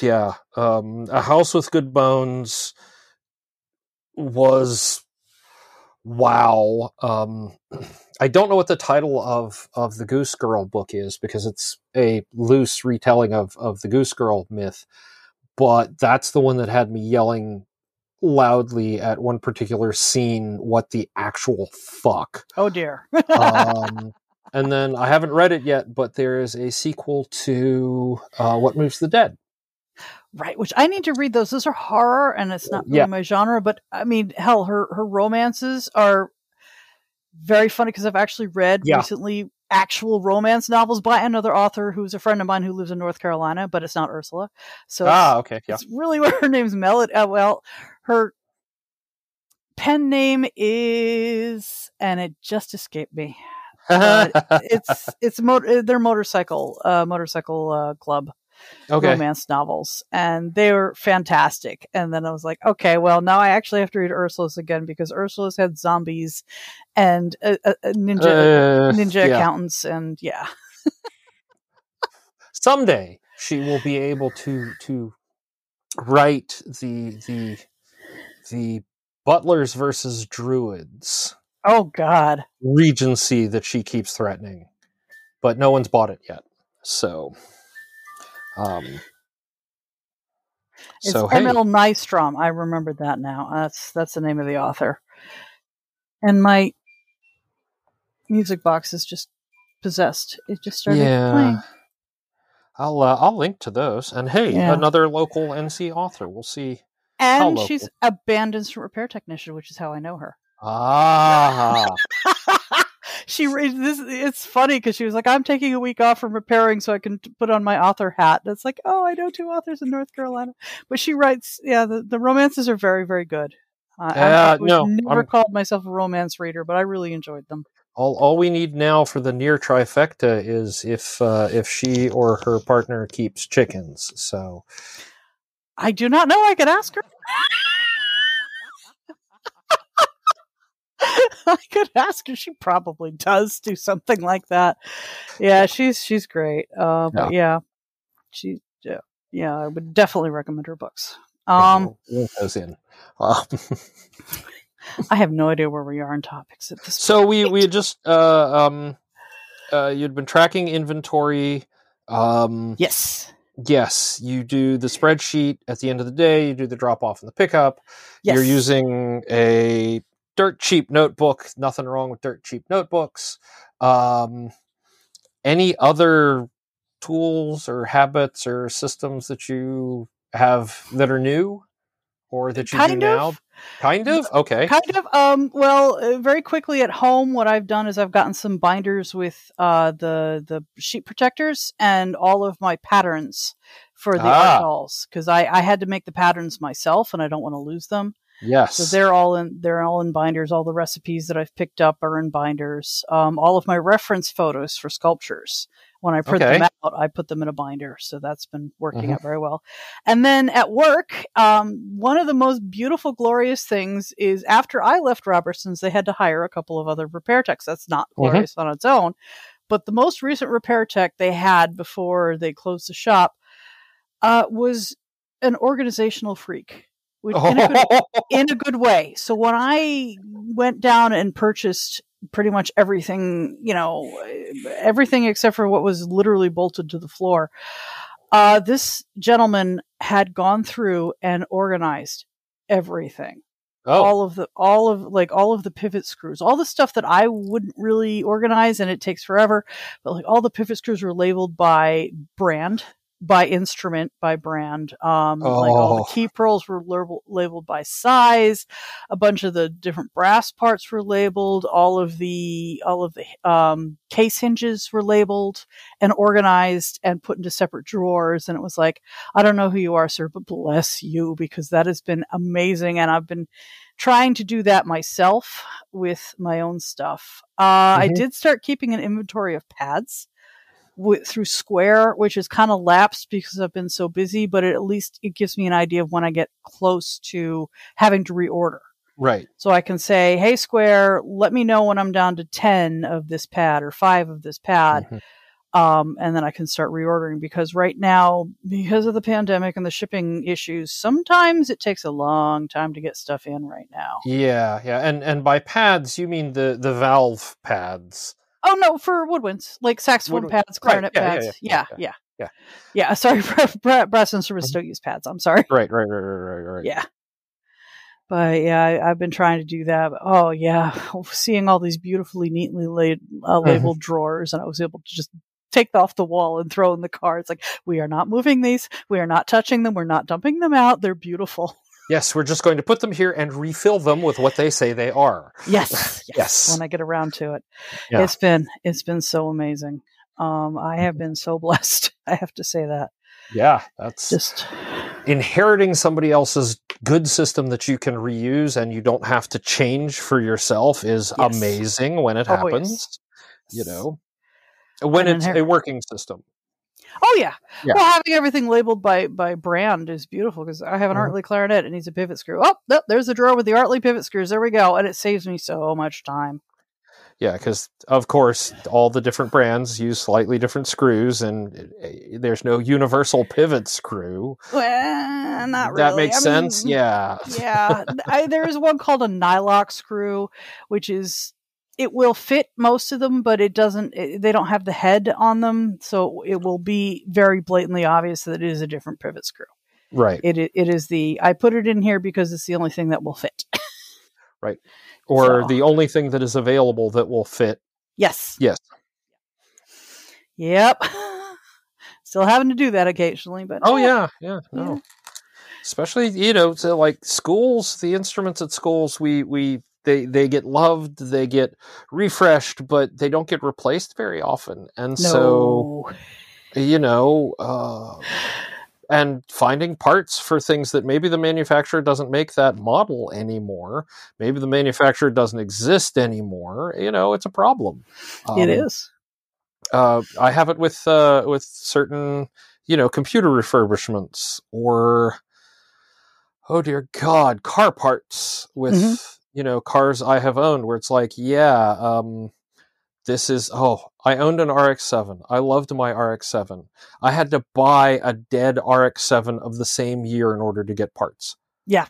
Yeah. Um A House with Good Bones was wow. Um I don't know what the title of of the Goose Girl book is because it's a loose retelling of of the Goose Girl myth, but that's the one that had me yelling loudly at one particular scene what the actual fuck. Oh dear. Um, and then I haven't read it yet, but there is a sequel to uh, What Moves the Dead. right, which I need to read those. Those are horror, and it's not really Yeah. my genre. But I mean, hell, her her romances are very funny because I've actually read Yeah. recently actual romance novels by another author who's a friend of mine who lives in North Carolina, but it's not Ursula. So ah, okay, yeah. It's really what her name's Melody. Uh, well, her pen name is, and it just escaped me. but It's it's mo- their motorcycle uh, motorcycle uh, club okay. romance novels, and they were fantastic. And then I was like, okay, well now I actually have to read Ursula's again because Ursula's had zombies and uh, uh, uh, ninja Uh, ninja yeah. accountants, and yeah, Someday she will be able to to write the the the butlers versus druids oh god, regency that she keeps threatening, but no one's bought it yet. So, um, it's so hey, Emil Nystrom. I remembered that now. That's that's the name of the author. And my music box is just possessed. It just started yeah. playing. I'll uh, I'll link to those. And hey, Yeah. another local NC author. We'll see. And she's a band instrument repair technician, which is how I know her. Ah, she this it's funny because she was like, "I'm taking a week off from repairing so I can put on my author hat." And it's like, "Oh, I know two authors in North Carolina," but she writes. Yeah, the, the romances are very very good. Uh, I- I, would no, never I'm- called myself a romance reader, but I really enjoyed them. all all we need now for the near trifecta is if uh, if she or her partner keeps chickens. So I do not know. I could ask her. I could ask her. She probably does do something like that. Yeah, she's she's great. Uh, but yeah, she yeah, yeah, I would definitely recommend her books. Um, link those in. Um, I have no idea where we are in topics at this. Point. So we we just uh, um uh, you'd been tracking inventory. Um, Yes. yes, you do the spreadsheet at the end of the day. You do the drop off and the pickup. Yes. You're using a dirt cheap notebook. Nothing wrong with dirt cheap notebooks. Um, any other tools or habits or systems that you have that are new or that you Kind do of. now? Kind of. Okay. Kind of. Um. Well, uh, very quickly at home, what I've done is I've gotten some binders with uh the the sheet protectors and all of my patterns for the Ah. art dolls because I I had to make the patterns myself and I don't want to lose them. Yes. So they're all in they're all in binders. All the recipes that I've picked up are in binders. Um, all of my reference photos for sculptures. When I print them out, I put them in a binder. So that's been working Mhm. out very well. And then at work, um, one of the most beautiful, glorious things is after I left Robertson's, they had to hire a couple of other repair techs. That's not Mhm. glorious on its own. But the most recent repair tech they had before they closed the shop uh, was an organizational freak. In a good in a good way. So when I went down and purchased pretty much everything, you know, everything except for what was literally bolted to the floor, uh, this gentleman had gone through and organized everything. oh. All of the, all of like all of the pivot screws, all the stuff that I wouldn't really organize and it takes forever. But like all the pivot screws were labeled by brand, by instrument, by brand. Um, like all the Oh. key pearls were labeled, labeled by size. A bunch of the different brass parts were labeled. All of the all of the um, case hinges were labeled and organized and put into separate drawers. And it was like, I don't know who you are, sir, but bless you because that has been amazing. And I've been trying to do that myself with my own stuff. Uh, I Mhm. did start keeping an inventory of pads with, through Square, which has kind of lapsed because I've been so busy, but it, at least it gives me an idea of when I get close to having to reorder. right. So I can say, hey, Square, let me know when I'm down to 10 of this pad or five of this pad. Mhm. Um, and then I can start reordering because right now, because of the pandemic and the shipping issues, sometimes it takes a long time to get stuff in right now. Yeah, yeah, and and by pads you mean the the valve pads. Oh no, for woodwinds, like saxophone pads, clarinet yeah, yeah, pads. yeah, Yeah, yeah, yeah, yeah. Sorry, bra- bra- brass instruments don't use pads. I'm sorry. Right, right, right, right, right, right. Yeah. But yeah, I, I've been trying to do that. But, oh yeah, seeing all these beautifully, neatly laid, uh, labeled drawers, and I was able to just take off the wall and throw in the car. It's like we are not moving these. We are not touching them. We're not dumping them out. They're beautiful. Yes, we're just going to put them here and refill them with what they say they are. Yes, yes. Yes. When I get around to it, Yeah. it's been it's been so amazing. Um, I have been so blessed. I have to say that. Yeah, that's Just inheriting somebody else's good system that you can reuse and you don't have to change for yourself is Yes. amazing when it Oh, yes. happens. You know, when it's a working system. Oh yeah. Yeah. Well, having everything labeled by by brand is beautiful because I have an Mhm. Artley clarinet. It needs a pivot screw. Oh, no, there's a drawer with the Artley pivot screws. There we go, and it saves me so much time. Yeah, because of course all the different brands use slightly different screws, and uh, there's no universal pivot screw. Well, not really. That makes I sense. mean, Yeah. yeah. I, there is one called a nylock screw, which is it will fit most of them, but it doesn't. It, they don't have the head on them, so it will be very blatantly obvious that it is a different pivot screw. Right. It it, is the I put it in here because it's the only thing that will fit. Right. Or So- the only thing that is available that will fit. Yes. Yes. Yep. Still having to do that occasionally, but Oh yeah, yeah, no. Yeah. Especially you know, to like schools, the instruments at schools, we we they they get loved, they get refreshed, but they don't get replaced very often, and so you know, uh, and finding parts for things that maybe the manufacturer doesn't make that model anymore, maybe the manufacturer doesn't exist anymore. You know, it's a problem. it Um, is. uh, I have it with uh, with certain you know computer refurbishments or oh dear God, car parts with Mhm. You know cars I have owned where it's like yeah, um, this is oh I owned an RX-7. I loved my RX-7. I had to buy a dead RX-7 of the same year in order to get parts. Yeah.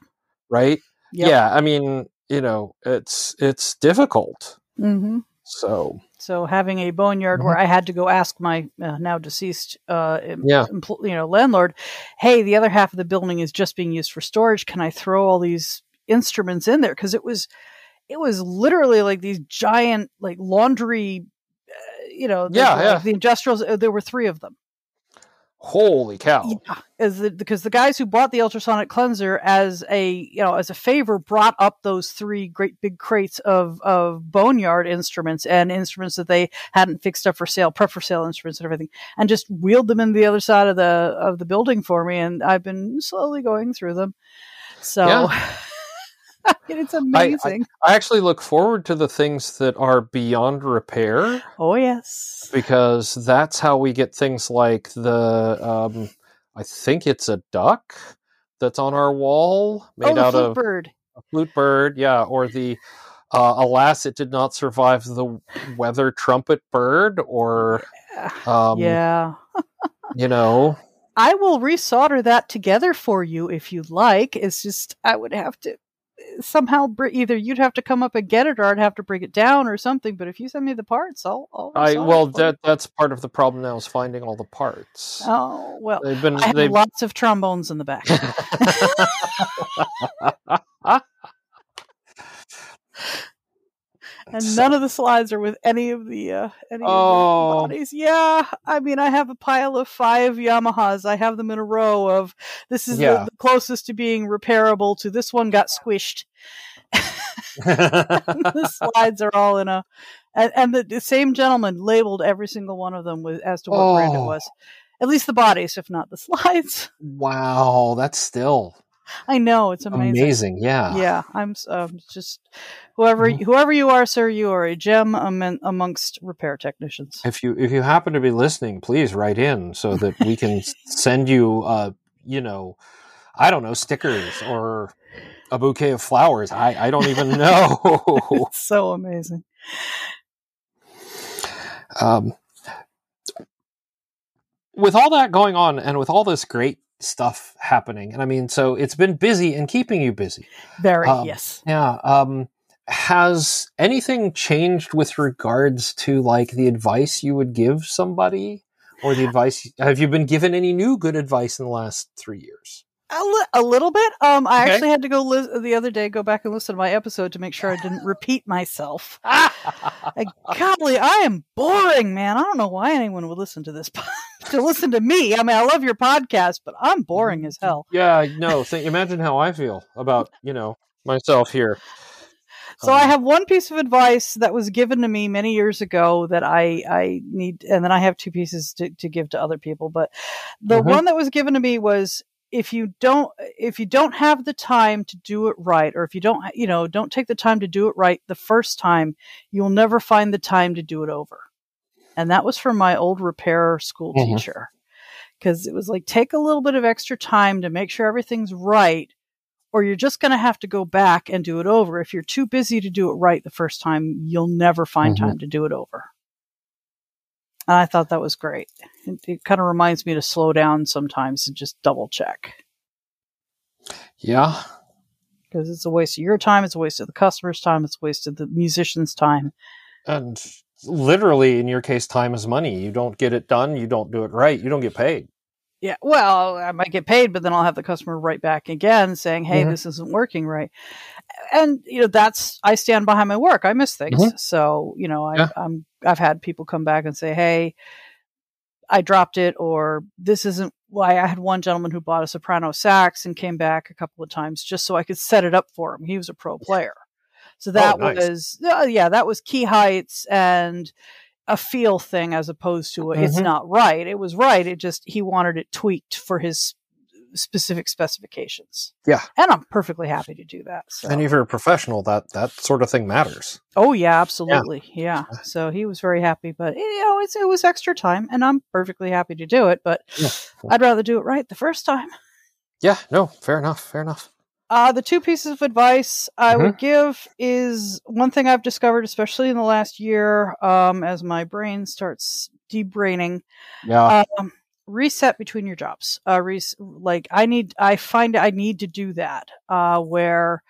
Right. Yep. Yeah. I mean, you know, it's it's difficult. hmm So So having a boneyard where I had to go ask my uh, now deceased, uh, Mm-hmm. Yeah. empl- you know, landlord, hey, the other half of the building is just being used for storage. Can I throw all these instruments in there? Because it was, it was literally like these giant like laundry, uh, you know, the- Yeah, like the industrials. Uh, there were three of them. holy cow. Yeah, as the, because the guys who bought the ultrasonic cleanser as a you know as a favor brought up those three great big crates of of boneyard instruments and instruments that they hadn't fixed up for sale, prep for sale instruments and everything, and just wheeled them in the other side of the of the building for me, and I've been slowly going through them. So it's amazing. I actually look forward to the things that are beyond repair oh yes. because that's how we get things like the um, I think it's a duck that's on our wall made oh, out flute of bird. a flute bird, yeah, or the uh, alas, it did not survive the weather trumpet bird, or um, yeah. you know, I will resolder that together for you if you'd like. It's just I would have to somehow br- either you'd have to come up and get it, or I'd have to bring it down or something. But if you send me the parts, I'll. I'll I well it for you. that that's part of the problem now is finding all the parts. Oh well, They've been I have they've lots of trombones in the back. and none of the slides are with any of the uh, any Oh. of the bodies. Yeah, I mean, I have a pile of five Yamahas. I have them in a row of this is Yeah. the, the closest to being repairable. To this one got squished. the slides are all in a, and, and the, the same gentleman labeled every single one of them with as to what brand it Oh. was. At least the bodies, if not the slides. wow, that's still I know it's amazing. amazing. Yeah. Yeah, I'm um, just whoever Mhm. whoever you are, sir. You are a gem amongst repair technicians. If you if you happen to be listening, please write in so that we can send you uh you know, I don't know, stickers or a bouquet of flowers. I I don't even know. So amazing. um with all that going on and with all this great stuff happening, and I mean, so it's been busy and keeping you busy. Very Um, yes. Yeah. Um, has anything changed with regards to like the advice you would give somebody, or the advice? Have you been given any new good advice in the last three years? A, li- a little bit. Um, I Okay. actually had to go li- the other day, go back and listen to my episode to make sure I didn't repeat myself. Like, golly, I am boring, man. I don't know why anyone would listen to this po- to listen to me. I mean, I love your podcast, but I'm boring as hell. yeah, no. Think, imagine how I feel about you know myself here. So I Um, have one piece of advice that was given to me many years ago that I I need, and then I have two pieces to, to give to other people. But the Mhm. one that was given to me was if you don't if you don't have the time to do it right, or if you don't you know don't take the time to do it right the first time, you'll never find the time to do it over. And that was from my old repair school Mhm. teacher because it was like take a little bit of extra time to make sure everything's right or you're just going to have to go back and do it over. If you're too busy to do it right the first time, you'll never find Mhm. time to do it over. And I thought that was great. It, it kind of reminds me to slow down sometimes and just double check yeah, because it's a waste of your time, it's a waste of the customer's time, it's a waste of the musician's time. and literally in your case, time is money. You don't get it done, you don't do it right, you don't get paid. Yeah, well, I might get paid, but then I'll have the customer write back again saying, "Hey, Mhm. this isn't working right." And you know, that's I stand behind my work. I miss things, Mhm. so you know, I, Yeah. I'm I've had people come back and say, "Hey, I dropped it," or "This isn't." Why I had one gentleman who bought a soprano sax and came back a couple of times just so I could set it up for him. He was a pro player, so that nice. was uh, yeah, that was key heights and a feel thing as opposed to a, it's Mhm. not right. It was right. It just he wanted it tweaked for his specific specifications. Yeah. and I'm perfectly happy to do that. So. And if you're a professional, that that sort of thing matters. oh yeah, absolutely, yeah. So he was very happy, but you know, it's, it was extra time, and I'm perfectly happy to do it. But Yeah. I'd rather do it right the first time. Yeah, no, fair enough, fair enough. Uh, the two pieces of advice I Mm-hmm. would give is one thing I've discovered, especially in the last year, um, as my brain starts debraining. Yeah, Um, reset between your jobs. Uh, res- like I need, I find I need to do that. Uh, where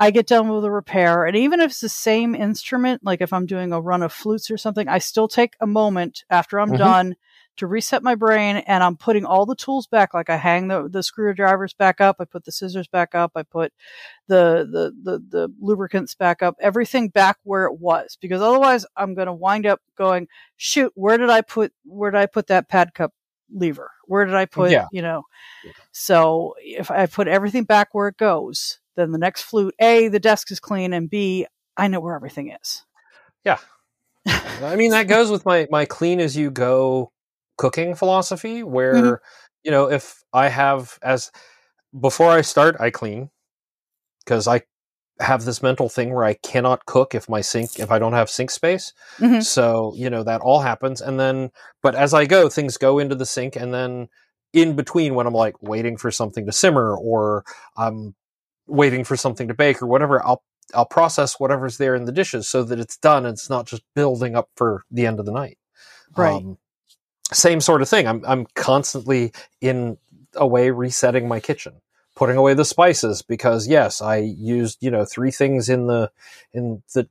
I get done with a repair, and even if it's the same instrument, like if I'm doing a run of flutes or something, I still take a moment after I'm Mhm. done to reset my brain, and I'm putting all the tools back. Like I hang the the screwdrivers back up, I put the scissors back up, I put the the the, the lubricants back up, everything back where it was, because otherwise I'm going to wind up going, shoot, where did I put where did I put that pad cup lever? Where did I put, Yeah. you know? So if I put everything back where it goes, then the next flute, A, the desk is clean, and B, I know where everything is. Yeah. I mean that goes with my my clean as you go cooking philosophy, where Mhm. you know if I have as before I start, I clean because I have this mental thing where I cannot cook if my sink if I don't have sink space. Mhm. So you know that all happens, and then but as I go, things go into the sink, and then in between when I'm like waiting for something to simmer or I'm waiting for something to bake or whatever, I'll I'll process whatever's there in the dishes so that it's done and it's not just building up for the end of the night. Right. Um, same sort of thing. I'm I'm constantly in a way resetting my kitchen, putting away the spices because yes, I used you know three things in the in the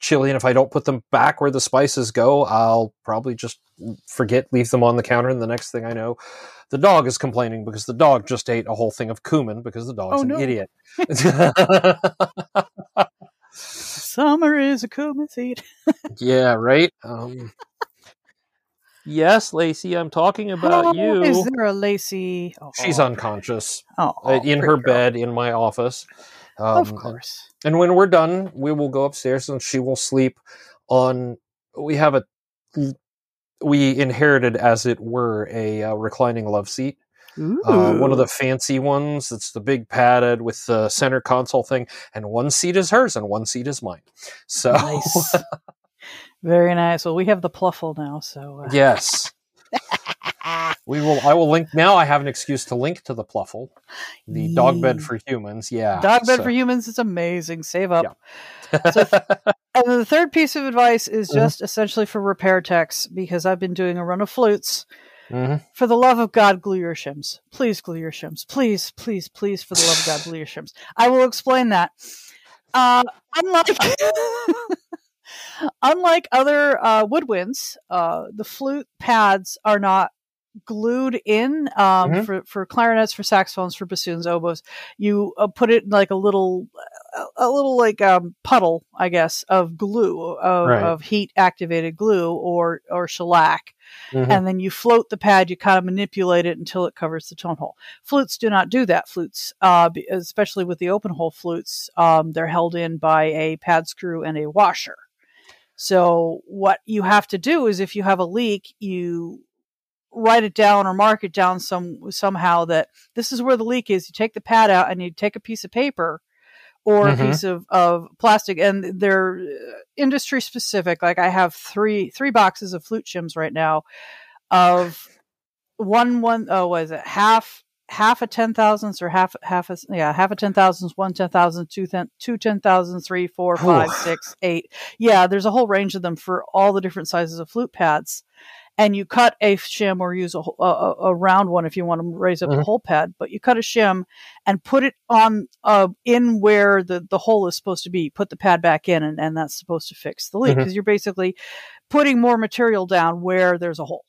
chili, and if I don't put them back where the spices go, I'll probably just forget, leave them on the counter, and the next thing I know, the dog is complaining because the dog just ate a whole thing of cumin because the dog's Oh, an no. idiot. Summer is a cumin seed. yeah, right. Um, yes, Lacey, I'm talking about Oh, you. Is there a Lacey? Oh, She's unconscious oh, uh, in her girl. bed in my office. Um, Of course. And when we're done, we will go upstairs and she will sleep on. We have a. We inherited, as it were, a uh, reclining love seat. Uh, one of the fancy ones. It's the big padded with the center console thing, and one seat is hers and one seat is mine. So nice. Very nice. Well, we have the Plufl now, so uh, yes, we will. I will link now. I have an excuse to link to the Plufl, the dog bed for humans. Yeah, dog bed so- for humans is amazing. Save up. So And then the third piece of advice is Mhm. just essentially for repair techs because I've been doing a run of flutes. Mhm. For the love of God, glue your shims. Please glue your shims. Please, please, please, for the love of God, glue your shims. I will explain that. Uh, unlike unlike other uh, woodwinds, uh, the flute pads are not glued in um, Mhm. for for clarinets, for saxophones, for bassoons, oboes. You uh, put it in like a little a, a little like um, puddle, I guess, of glue of, Right. of heat activated glue or or shellac, Mhm. and then you float the pad. You kind of manipulate it until it covers the tone hole. Flutes do not do that. Flutes, uh, especially with the open hole flutes, um, they're held in by a pad screw and a washer. So what you have to do is if you have a leak, you write it down or mark it down some somehow that this is where the leak is. You take the pad out and you take a piece of paper or Mhm. a piece of, of plastic and they're uh, industry specific. Like I have three three boxes of flute shims right now of one one oh what is it half half a ten thousandths or half half a yeah half a ten thousandths one ten thousand two ten two ten thousands three four five six eight. Yeah there's a whole range of them for all the different sizes of flute pads. And you cut a shim or use a, a, a- a round one if you want to raise up the Mhm. whole pad but you cut a shim and put it on uh in where the the hole is supposed to be. Put the pad back in and, and that's supposed to fix the leak because you're basically putting more material down where there's a hole.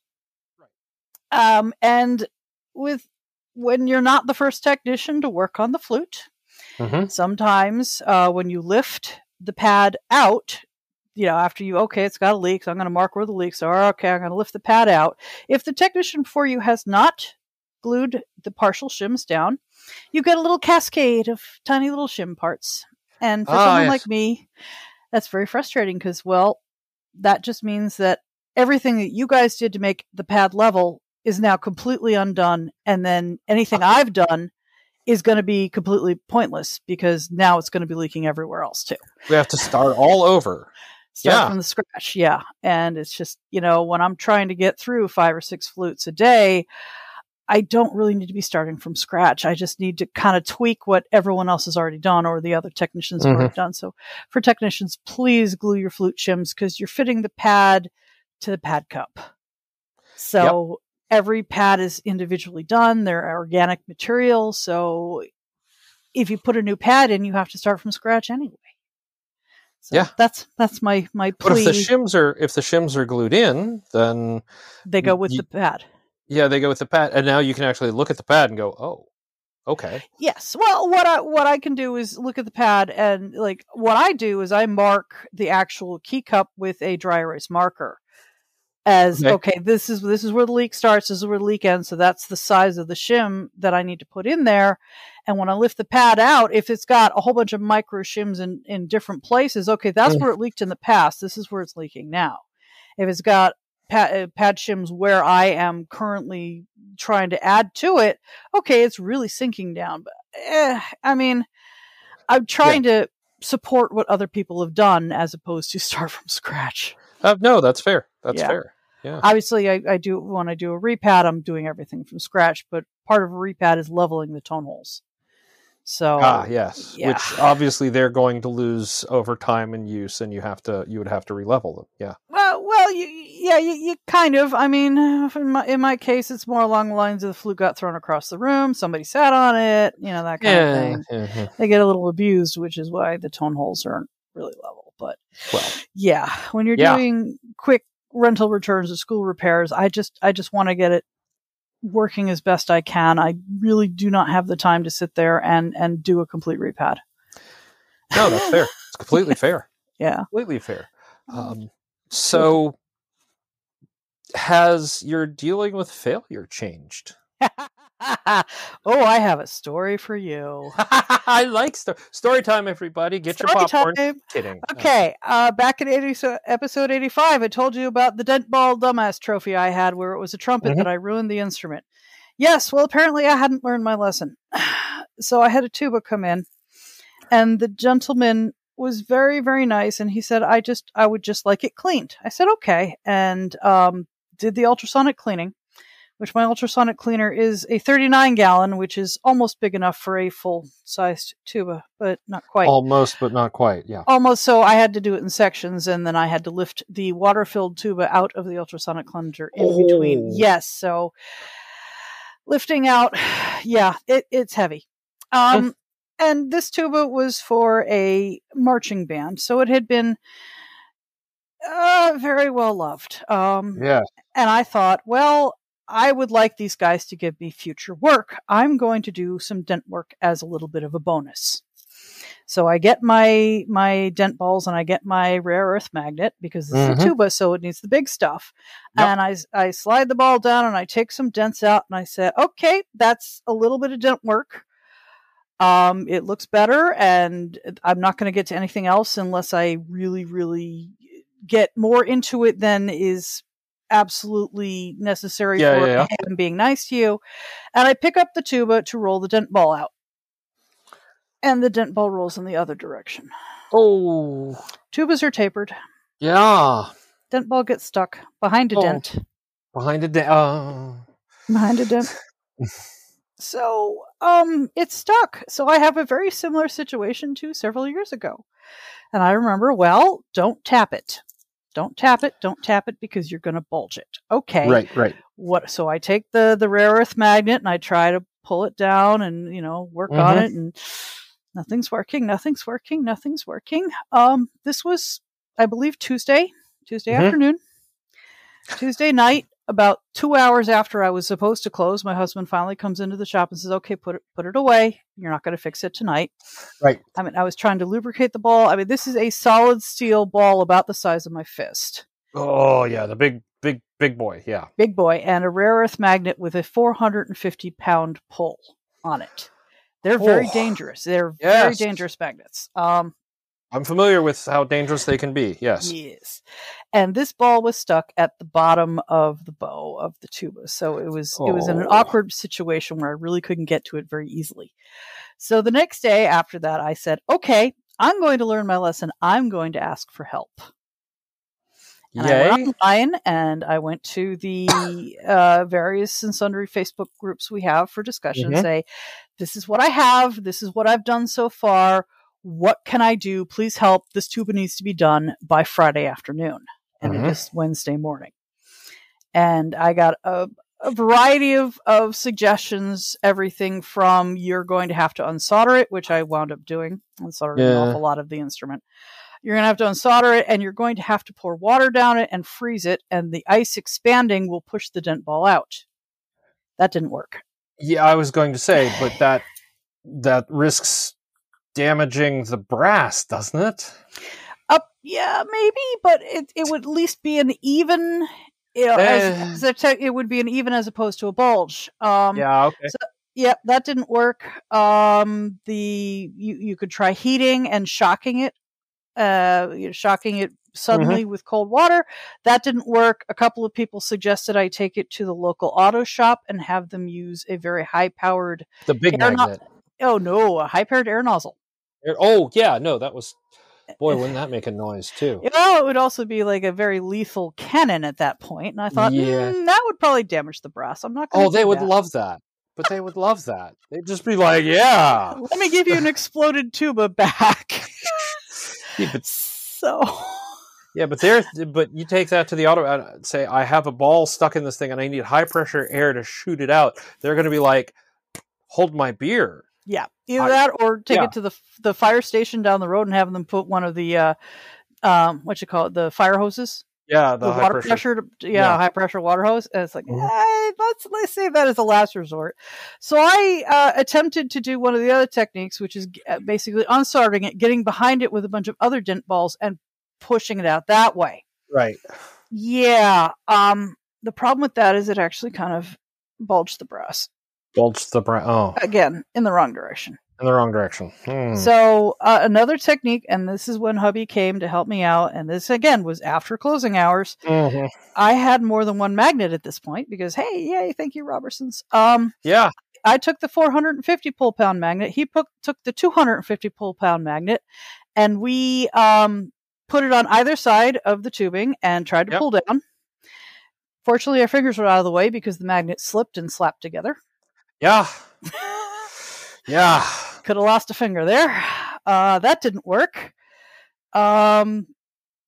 Um, and with when you're not the first technician to work on the flute, Mhm. sometimes uh, when you lift the pad out, you know, after you okay, it's got a leak, so I'm going to mark where the leaks are. Okay, I'm going to lift the pad out. If the technician before you has not glued the partial shims down, you get a little cascade of tiny little shim parts. And for Ah, someone yes. like me, that's very frustrating because, well, that just means that everything that you guys did to make the pad level is now completely undone. And then anything uh-huh. I've done is going to be completely pointless because now it's going to be leaking everywhere else too. We have to start all over. Start Yeah. from the scratch. Yeah. And it's just, you know, when I'm trying to get through five or six flutes a day, I don't really need to be starting from scratch. I just need to kind of tweak what everyone else has already done or the other technicians have already mm-hmm. done. So for technicians, please glue your flute shims because you're fitting the pad to the pad cup. So every pad is individually done. They're organic material. So if you put a new pad in, you have to start from scratch anyway. So Yeah. that's that's my my plea. But if the shims are if the shims are glued in, then they go with you- the pad. yeah, they go with the pad, and now you can actually look at the pad and go, "Oh, okay." Yes. Well, what I what I can do is look at the pad and like what I do is I mark the actual key cup with a dry erase marker. As Okay. okay, this is this is where the leak starts. This is where the leak ends. So that's the size of the shim that I need to put in there. And when I lift the pad out, if it's got a whole bunch of micro shims in in different places, okay, that's Mm. where it leaked in the past. This is where it's leaking now. If it's got pad, uh, pad shims where I am currently trying to add to it, okay, it's really sinking down. But eh, I mean, I'm trying to support what other people have done as opposed to start from scratch. Uh, no, that's fair. That's Yeah. fair. Yeah. Obviously, I, I do when I do a repad, I'm doing everything from scratch. But part of a repad is leveling the tone holes. So ah, yes. yeah. Which obviously they're going to lose over time and use, and you have to you would have to relevel them. Yeah. Well, well, you, yeah, you, you kind of. I mean, in my, in my case, it's more along the lines of the flute got thrown across the room, somebody sat on it, you know, that kind of thing. yeah. They get a little abused, which is why the tone holes aren't really level. But Well, yeah, when you're Yeah. doing quick rental returns or school repairs, I just I just want to get it working as best I can. I really do not have the time to sit there and and do a complete repad. no, that's fair. It's completely fair. Yeah. Completely fair. Um, so, has your dealing with failure changed? oh, I have a story for you. I like sto- story time. Everybody, get your popcorn. time. Kidding. Okay, uh, back in 80, so episode 85, I told you about the dent ball dumbass trophy I had where it was a trumpet Mhm. that I ruined the instrument. Yes, well, apparently I hadn't learned my lesson. so I had a tuba come in, and the gentleman was very, very nice, and he said, I just, I would just like it cleaned. I said, okay, and um, did the ultrasonic cleaning. Which my ultrasonic cleaner is a 39 gallon, which is almost big enough for a full sized tuba, but not quite Almost, but not quite. Yeah. almost so I had to do it in sections and then I had to lift the water filled tuba out of the ultrasonic plunger in between. Oh. Yes, so lifting out yeah, it, it's heavy. Um and this tuba was for a marching band, so it had been uh, very well loved. Um Yeah. and I thought, well, I would like these guys to give me future work. I'm going to do some dent work as a little bit of a bonus. So I get my my dent balls and I get my rare earth magnet because it's Mhm. a tuba, so it needs the big stuff. Yep. And I I slide the ball down and I take some dents out and I said, okay, that's a little bit of dent work. Um, it looks better, and I'm not going to get to anything else unless I really, really get more into it than is absolutely necessary Yeah, for yeah, him being nice to you. And I pick up the tuba to roll the dent ball out. And the dent ball rolls in the other direction. Oh, Tubas are tapered. yeah. Dent ball gets stuck behind a Oh. dent. Behind it. da- Uh, Behind a dent. so, um, it's stuck. So I have a very similar situation to several years ago. And I remember, well, don't tap it. Don't tap it. Don't tap it because you're going to bulge it. Okay. right, right. what so i take the the rare earth magnet and i try to pull it down and you know work on Mhm. it and nothing's working nothing's working nothing's working um this was i believe tuesday tuesday Mhm. afternoon tuesday night about two hours after i was supposed to close my husband finally comes into the shop and says okay put it put it away you're not going to fix it tonight Right. i mean i was trying to lubricate the ball i mean this is a solid steel ball about the size of my fist Oh, yeah. The big, big, big boy. Yeah. big boy, and a rare earth magnet with a 450 pound pull on it. They're very Oh. dangerous. They're very dangerous magnets. Um, I'm familiar with how dangerous they can be. Yes. yes. And this ball was stuck at the bottom of the bow of the tuba, so it was it was in an Oh. awkward situation where I really couldn't get to it very easily. So the next day after that, I said, "Okay, I'm going to learn my lesson. I'm going to ask for help." And I went online and I went to the uh, various and sundry Facebook groups we have for discussion. Mhm. Say, this is what I have. This is what I've done so far. What can I do? Please help. This tuba needs to be done by Friday afternoon. And Mhm. it is Wednesday morning. And I got a, a variety of, of suggestions, everything from you're going to have to unsolder it, which I wound up doing, unsoldering an Yeah. awful lot of the instrument. You're going to have to unsolder it and you're going to have to pour water down it and freeze it, and the ice expanding will push the dent ball out. That didn't work. Yeah, I was going to say, but that that risks damaging the brass, doesn't it? Up, yeah, maybe, but it, it would at least be an even. You know, Eh. as, as a it would be an even as opposed to a bulge. Um, yeah. Okay. Yep, that didn't work. Um, the you you could try heating and shocking it, uh, you know, shocking it suddenly with cold water. That didn't work. A couple of people suggested I take it to the local auto shop and have them use a very high powered. The big Air no- Oh no, a high powered air nozzle. Oh, yeah. No, that was. Boy, wouldn't that make a noise too? Well, it would also be like a very lethal cannon at that point, and I thought Yeah. "Hmm, that would probably damage the brass. I'm not. Oh, they would that. love that. But they would love that. They'd just be like, "Yeah." Let me give you an exploded tuba back. Yeah, but so. Yeah, but there, but you take that to the auto uh, say, I have a ball stuck in this thing and I need high pressure air to shoot it out. They're going to be like, hold my beer. Yeah, either I- that or take yeah. it to the the fire station down the road and have them put one of the uh, um, what you call it, the fire hoses, Yeah, the, the, water pressure. pressure, yeah, Yeah. high pressure water hose. And it's like, Mhm. eh, let's let's save that as a last resort. So I uh, attempted to do one of the other techniques, which is uh, basically unstarting it, getting behind it with a bunch of other dent balls, and pushing it out that way. Right. Yeah. Um. The problem with that is it actually kind of bulged the brass Bulge the brown. Oh, again in the wrong direction. in the wrong direction. Hmm. So uh, another technique, and this is when hubby came to help me out, and this again was after closing hours. Mhm. I had more than one magnet at this point because hey, yay, thank you, Robertsons. Um, Yeah. I took the 450 pull pound magnet. He put, took the 250 pull pound magnet, and we um put it on either side of the tubing and tried to Yep. pull down. Fortunately, our fingers were out of the way because the magnet slipped and slapped together. Yeah. Yeah. could have lost a finger there. Uh, that didn't work. Um,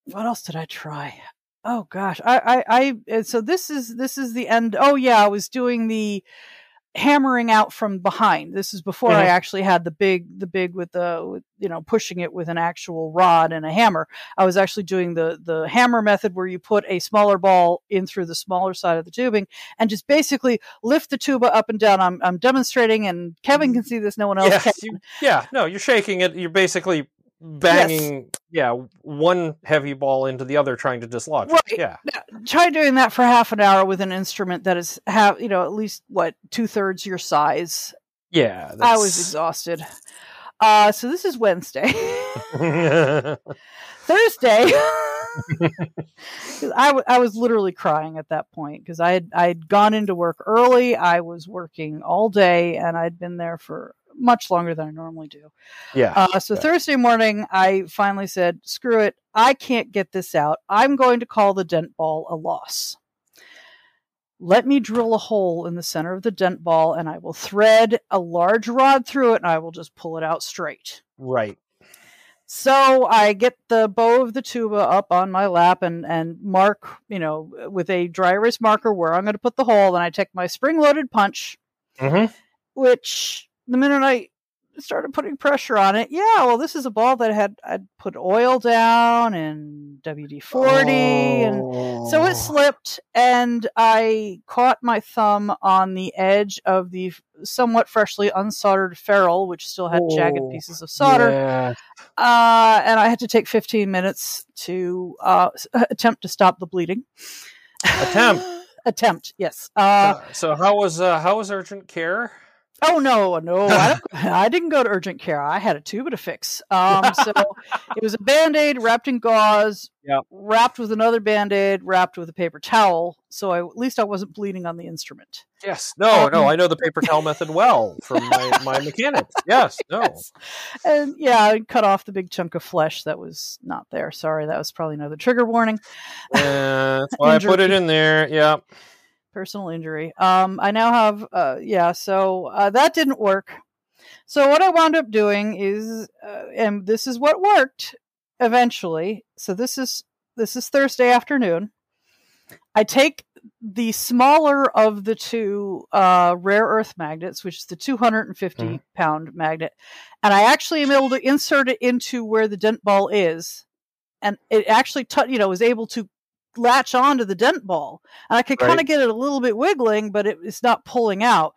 what else did I try? Oh gosh, I, I, I. So this is this is the end. Oh yeah, I was doing the hammering out from behind. This is before I Mhm. actually had the big, the big with the, with, you know, pushing it with an actual rod and a hammer. I was actually doing the the hammer method where you put a smaller ball in through the smaller side of the tubing and just basically lift the tuba up and down. I'm I'm demonstrating, and Kevin can see this. No one else Yes, you- yeah, no, you're shaking it. You're basically banging, yeah, one heavy ball into the other, trying to dislodge. it. Right. Yeah. Try doing that for half an hour with an instrument that is have you know at least what two thirds your size. Yeah. I was exhausted. Uh, so this is Wednesday. thursday I, w- I was literally crying at that point because I had I had gone into work early. I was working all day and I'd been there for much longer than I normally do. Yeah. Uh, so Yeah. Thursday morning, I finally said, "Screw it! I can't get this out. I'm going to call the dent ball a loss. Let me drill a hole in the center of the dent ball, and I will thread a large rod through it, and I will just pull it out straight." right. So I get the bow of the tuba up on my lap and, and mark, you know, with a dry erase marker where I'm going to put the hole. And I take my spring loaded punch, Mm-hmm. which the minute I started putting pressure on it, yeah, well, this is a ball that had I'd put oil down and WD forty, and so Oh. it slipped, and I caught my thumb on the edge of the somewhat freshly unsoldered ferrule, which still had jagged Oh, pieces of solder. Yeah. uh, and I had to take 15 minutes to uh, attempt to stop the bleeding. Attempt. attempt, yes. Uh, so, so how was uh, how was urgent care? Oh no, no, I, I didn't go to urgent care. I had a tuba to fix. Um, so it was a band aid wrapped in gauze, Yep. wrapped with another band aid, wrapped with a paper towel. So I, at least I wasn't bleeding on the instrument. Yes. No. no. Um, I know the paper towel method well from my, my mechanics. Yes. No. Yes. And yeah, I cut off the big chunk of flesh that was not there. Sorry, that was probably another trigger warning. Uh, that's why I put it in there. Yeah. Personal injury. Um, I now have, uh, yeah, so uh, that didn't work. So what I wound up doing is, uh, and this is what worked eventually. So this is this is Thursday afternoon. I take the smaller of the two uh, rare earth magnets, which is the 250 Mhm. pound magnet, and I actually am able to insert it into where the dent ball is, and it actually, t- you know, was able to latch onto the dent ball, and I could kind of get it a little bit wiggling, but it, it's not pulling out.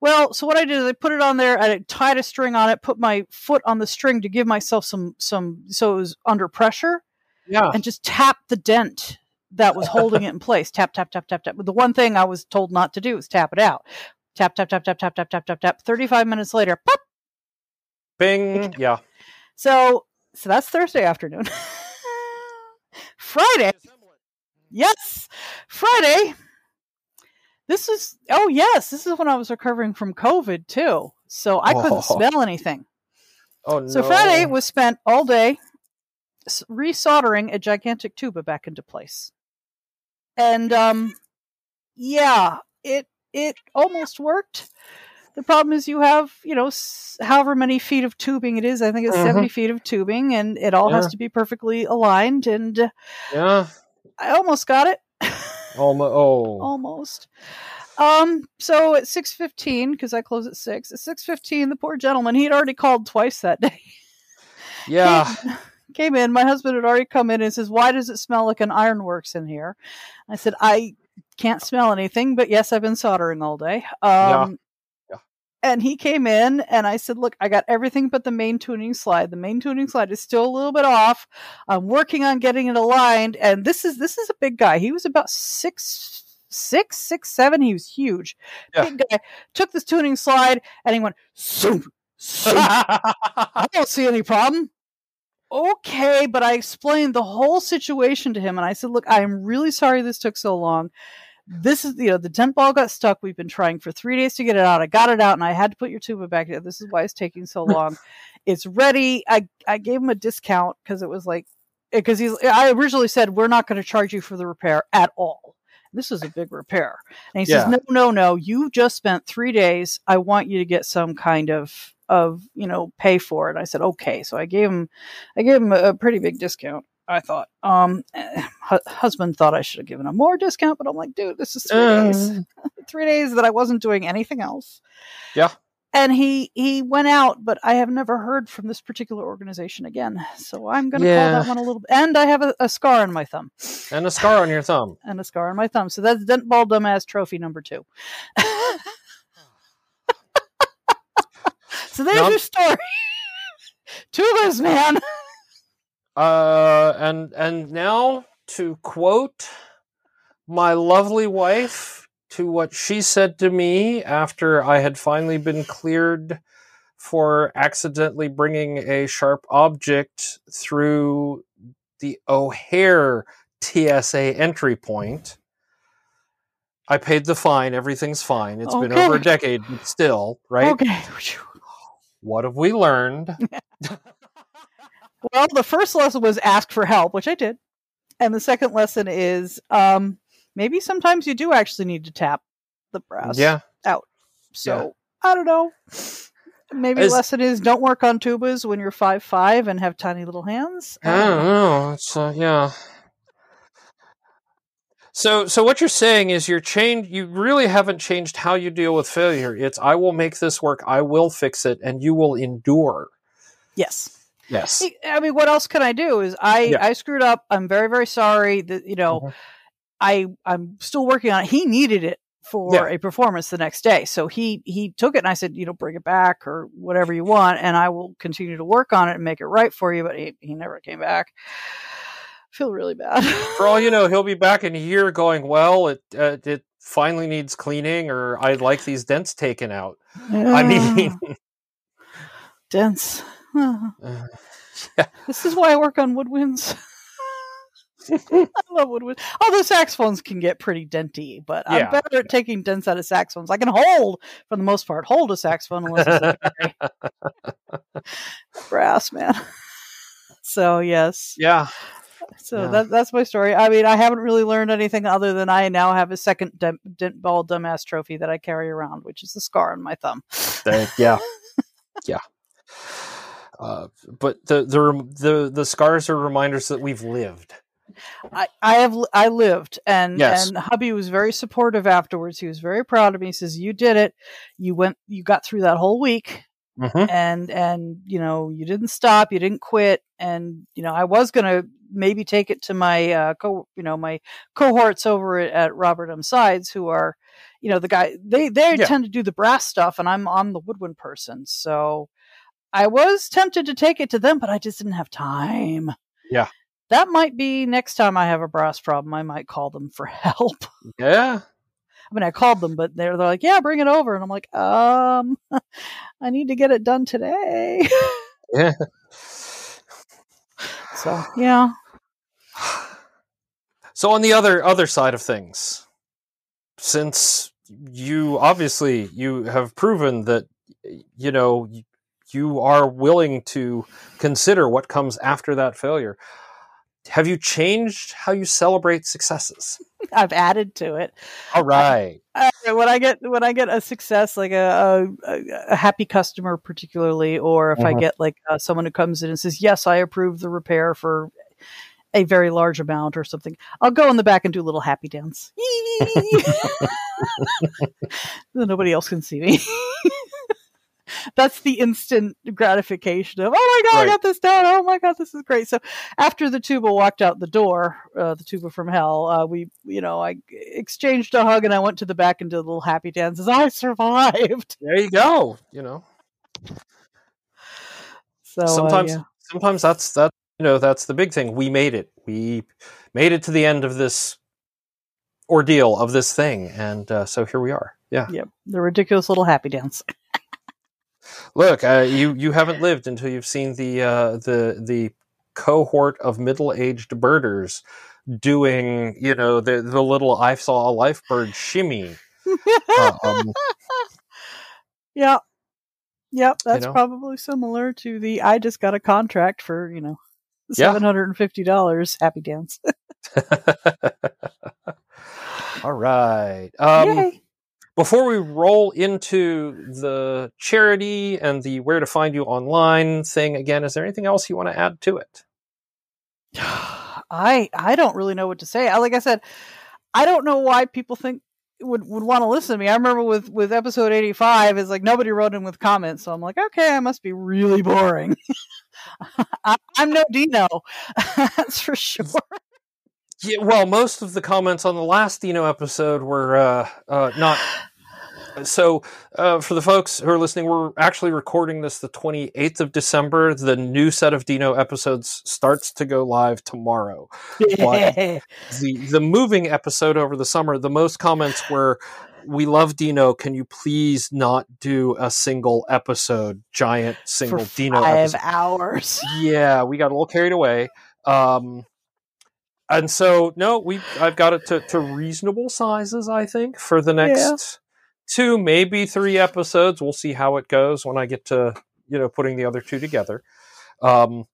Well, so what I did is I put it on there and I tied a string on it, put my foot on the string to give myself some some so it was under pressure Yeah. and just tap the dent that was holding it in place. Tap, tap, tap, tap, tap. But the one thing I was told not to do is tap it out. Tap, tap, tap, tap, tap, tap, tap, tap, tap. 35 minutes later, pop. Bing. Yeah. So, so that's Thursday afternoon. Friday, yes, Friday. This is, oh, yes, this is when I was recovering from COVID too. So I couldn't Oh. smell anything. Oh no. So Friday was spent all day resoldering a gigantic tuba back into place. And um yeah, it it almost worked. The problem is you have, you know, s- however many feet of tubing it is. I think it's Mhm. 70 feet of tubing and it all has to be perfectly aligned and Yeah. I almost got it. Almost. Oh. almost. Um, so at six fifteen, because I close at six. At six fifteen, the poor gentleman he had already called twice that day. Yeah. Came, came in. My husband had already come in and says, "Why does it smell like an ironworks in here?" I said, "I can't smell anything, but yes, I've been soldering all day." Um, Yeah. And he came in, and I said, "Look, I got everything but the main tuning slide. The main tuning slide is still a little bit off. I'm working on getting it aligned. And this is this is a big guy. He was about six." Six, six, seven. He was huge, Yeah. big guy. Took this tuning slide and he went zoom, zoom, I don't see any problem. Okay, but I explained the whole situation to him and I said, Look, I am really sorry this took so long. This is, you know, the dent ball got stuck. We've been trying for three days to get it out. I got it out and I had to put your tuba back in This is why it's taking so long. it's ready. I, I gave him a discount because it was like, because he's, I originally said, We're not going to charge you for the repair at all. This is a big repair. And he Yeah. says, No, no, no. You just spent three days. I want you to get some kind of of you know pay for it. I said okay, so I gave him I gave him a, a pretty big discount. I thought. Um, eh, hu- husband thought I should have given him more discount, but I'm like, dude, this is three days, Uh, three days that I wasn't doing anything else. Yeah. And he he went out, but I have never heard from this particular organization again. So I'm going to Yeah. call that one a little. And I have a, a scar on my thumb, and a scar on your thumb. and a scar on my thumb. So that's Dent Ball Dumbass Trophy number two. so there's your story. Tubas, man. Uh, and and now to quote my lovely wife to what she said to me after I had finally been cleared for accidentally bringing a sharp object through the O'Hare TSA entry point. I paid the fine. Everything's fine. It's been over a decade, still, right? Okay. What have we learned? Well, the first lesson was ask for help, which I did. And the second lesson is um, maybe sometimes you do actually need to tap the brass. yeah. out. So I don't know. Maybe Is- lesson is don't work on tubas when you're five five and have tiny little hands. I don't know. It's uh, yeah. So, so what you're saying is you're changed. You really haven't changed how you deal with failure. It's I will make this work. I will fix it, and you will endure. Yes. Yes. I mean, what else can I do? Is I Yeah. I screwed up. I'm very very sorry. That you know, Mhm. I I'm still working on it. He needed it for Yeah. a performance the next day, so he he took it and I said, you know, bring it back or whatever you want, and I will continue to work on it and make it right for you. But he he never came back. feel really bad. For all you know, he'll be back in a year going, "Well, it uh, it finally needs cleaning, or I'd like these dents taken out." I mean, uh, This is why I work on woodwinds. I love woodwinds. Although saxophones can get pretty denty, but Yeah, I'm better at taking dents out of saxophones. I can hold, for the most part, hold a saxophone unless it's brass, man. So yes, yeah. so Yeah. that, that's my story. I mean, I haven't really learned anything other than I now have a second dent, dent ball dumbass trophy that I carry around, which is the scar on my thumb. Thank- yeah, yeah. Uh, but the, the the the scars are reminders that we've lived. I, I have I lived and Yes. and hubby was very supportive afterwards. He was very proud of me. He says, You did it. You went you got through that whole week Mm-hmm. and and you know, you didn't stop, you didn't quit. And, you know, I was gonna maybe take it to my uh co you know, my cohorts over at, Robert M. Sides who are you know, the guy they they Yeah. tend to do the brass stuff and I'm I'm the woodwind person. So I was tempted to take it to them, but I just didn't have time. Yeah. That might be next time I have a brass problem. I might call them for help. Yeah, I mean, I called them, but they're they're like, "Yeah, bring it over," and I'm like, "Um, I need to get it done today." yeah. so yeah, So on the other other side of things, since you obviously you have proven that you know you are willing to consider what comes after that failure, have you changed how you celebrate successes? I've added to it. All right. Uh, when I get when I get a success, like a a, a happy customer, particularly, or if I Mhm. get like uh, someone who comes in and says, "Yes, I approve the repair for." A very large amount or something. I'll go in the back and do a little happy dance. Nobody else can see me. That's the instant gratification of, oh my god, I got this done. Oh my god, this is great. So after the tuba walked out the door, uh, the tuba from hell, uh, we, you know, I exchanged a hug and I went to the back and did a little happy dances. I survived. There you go. You know, So uh, sometimes yeah. sometimes that's that you know that's the big thing. We made it. We made it to the end of this ordeal of this thing, and uh, so here we are. Yeah. Yep, the ridiculous little happy dance. Look, uh, you you haven't lived until you've seen the uh, the the cohort of middle aged birders doing you know the the little I saw a life bird shimmy. um, yeah. Yep, that's know? probably similar to the I just got a contract for, you know, $750 happy dance. all right. Um, Yay. Before we roll into the charity and the where to find you online thing again, is there anything else you want to add to it? I I don't really know what to say. Like I said, I don't know why people think would would want to listen to me. I remember with with episode eighty five, it's like nobody wrote in with comments, so I'm like, okay, I must be really boring. I, I'm no Dino, that's for sure. Yeah, well, most of the comments on the last Dino episode were uh, uh, not. So, uh, for the folks who are listening, we're actually recording this the 28th of December. The new set of Dino episodes starts to go live tomorrow. The the moving episode over the summer, the most comments were, "We love Dino. Can you please not do a single episode, giant For single Dino five episode?" hours. yeah, we got a little carried away. Um, and so no, we I've got it to, to reasonable sizes, I think, for the next two, maybe three episodes. We'll see how it goes when I get to, you know, putting the other two together. Um,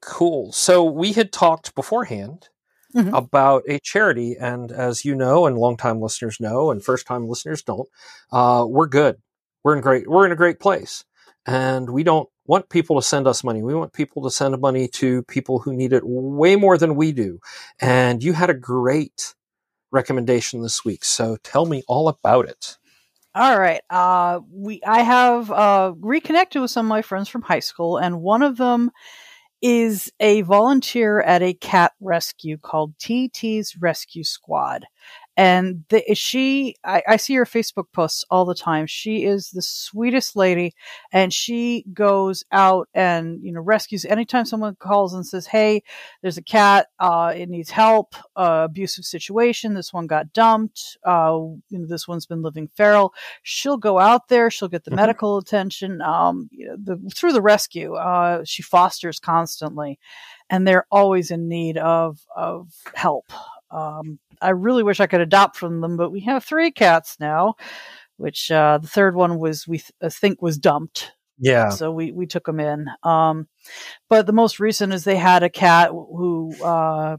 cool. So we had talked beforehand Mhm. about a charity, and as you know, and longtime listeners know, and first time listeners don't, uh, we're good. We're in great. We're in a great place, and we don't want people to send us money. We want people to send money to people who need it way more than we do. And you had a great recommendation this week, so tell me all about it. All right. Uh, we I have uh, reconnected with some of my friends from high school, and one of them is a volunteer at a cat rescue called TT's Rescue Squad. And the, she, I, I see her Facebook posts all the time. She is the sweetest lady, and she goes out and you know rescues anytime someone calls and says, "Hey, there's a cat. Uh, it needs help. Uh, abusive situation. This one got dumped. Uh, you know, this one's been living feral." She'll go out there. She'll get the Mhm. medical attention. Um, you know, the, through the rescue, uh, she fosters constantly, and they're always in need of of help. Um, I really wish I could adopt from them, but we have three cats now, which uh, the third one was we th- I think was dumped Yeah. so we we took them in. Um, but the most recent is they had a cat who uh,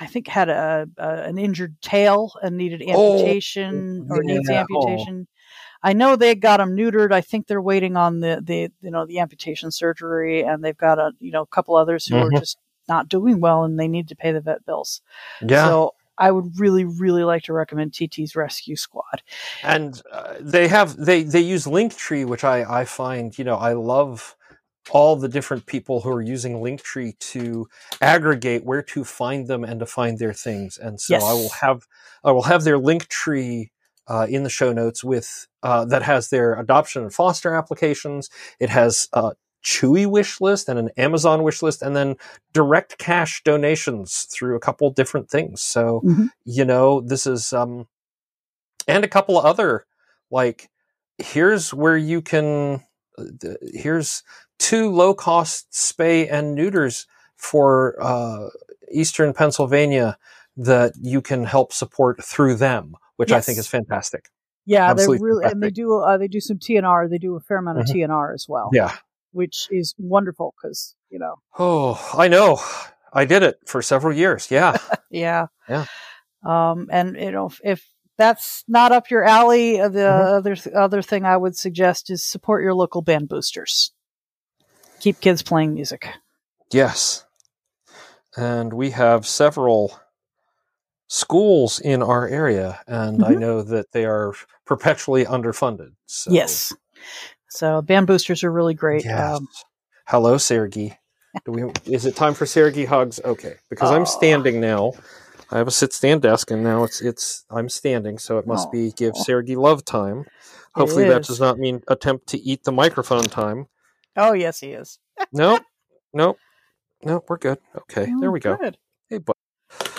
I think had a, a an injured tail and needed Oh, amputation or needs yeah. Oh. amputation. I know they got him neutered. I think they're waiting on the the you know the amputation surgery, and they've got a you know a couple others who Mhm. are just not doing well, and they need to pay the vet bills. Yeah. So I would really really like to recommend TT's Rescue Squad. and uh, they have they they use linktree which i i find you know i love all the different people who are using linktree to aggregate where to find them and to find their things and so i will have i will have their linktree uh, in the show notes with uh, that has their adoption and foster applications it has a chewy wish list and an amazon wish list and then direct cash donations through a couple different things so Mhm. you know this is um and a couple of other like here's where you can uh, here's two low cost spay and neuters for uh, eastern pennsylvania that you can help support through them which i think is fantastic Yeah, they Absolutely really and they do uh, they do some TNR. They do a fair amount of TNR as well. yeah which is wonderful because you know. Oh i know. I did it for several years. Yeah. Yeah. Yeah. um and you know if, if that's not up your alley uh, the Mhm. other th- other thing i would suggest is support your local band boosters. Keep kids playing music. Yes. And we have several schools in our area and i Mhm. know that they are perpetually underfunded so yes so band boosters are really great Yes. um, Hello, Sergey. Do we? Is it time for Sergey hugs? Okay, because I'm standing now. I have a sit stand desk, and now it's it's I'm standing, so it must be give Sergey love time. Hopefully, that does not mean attempt to eat the microphone time. oh yes he is Nope, nope, nope. We're good. Okay, there Oh, we go. good. Hey, but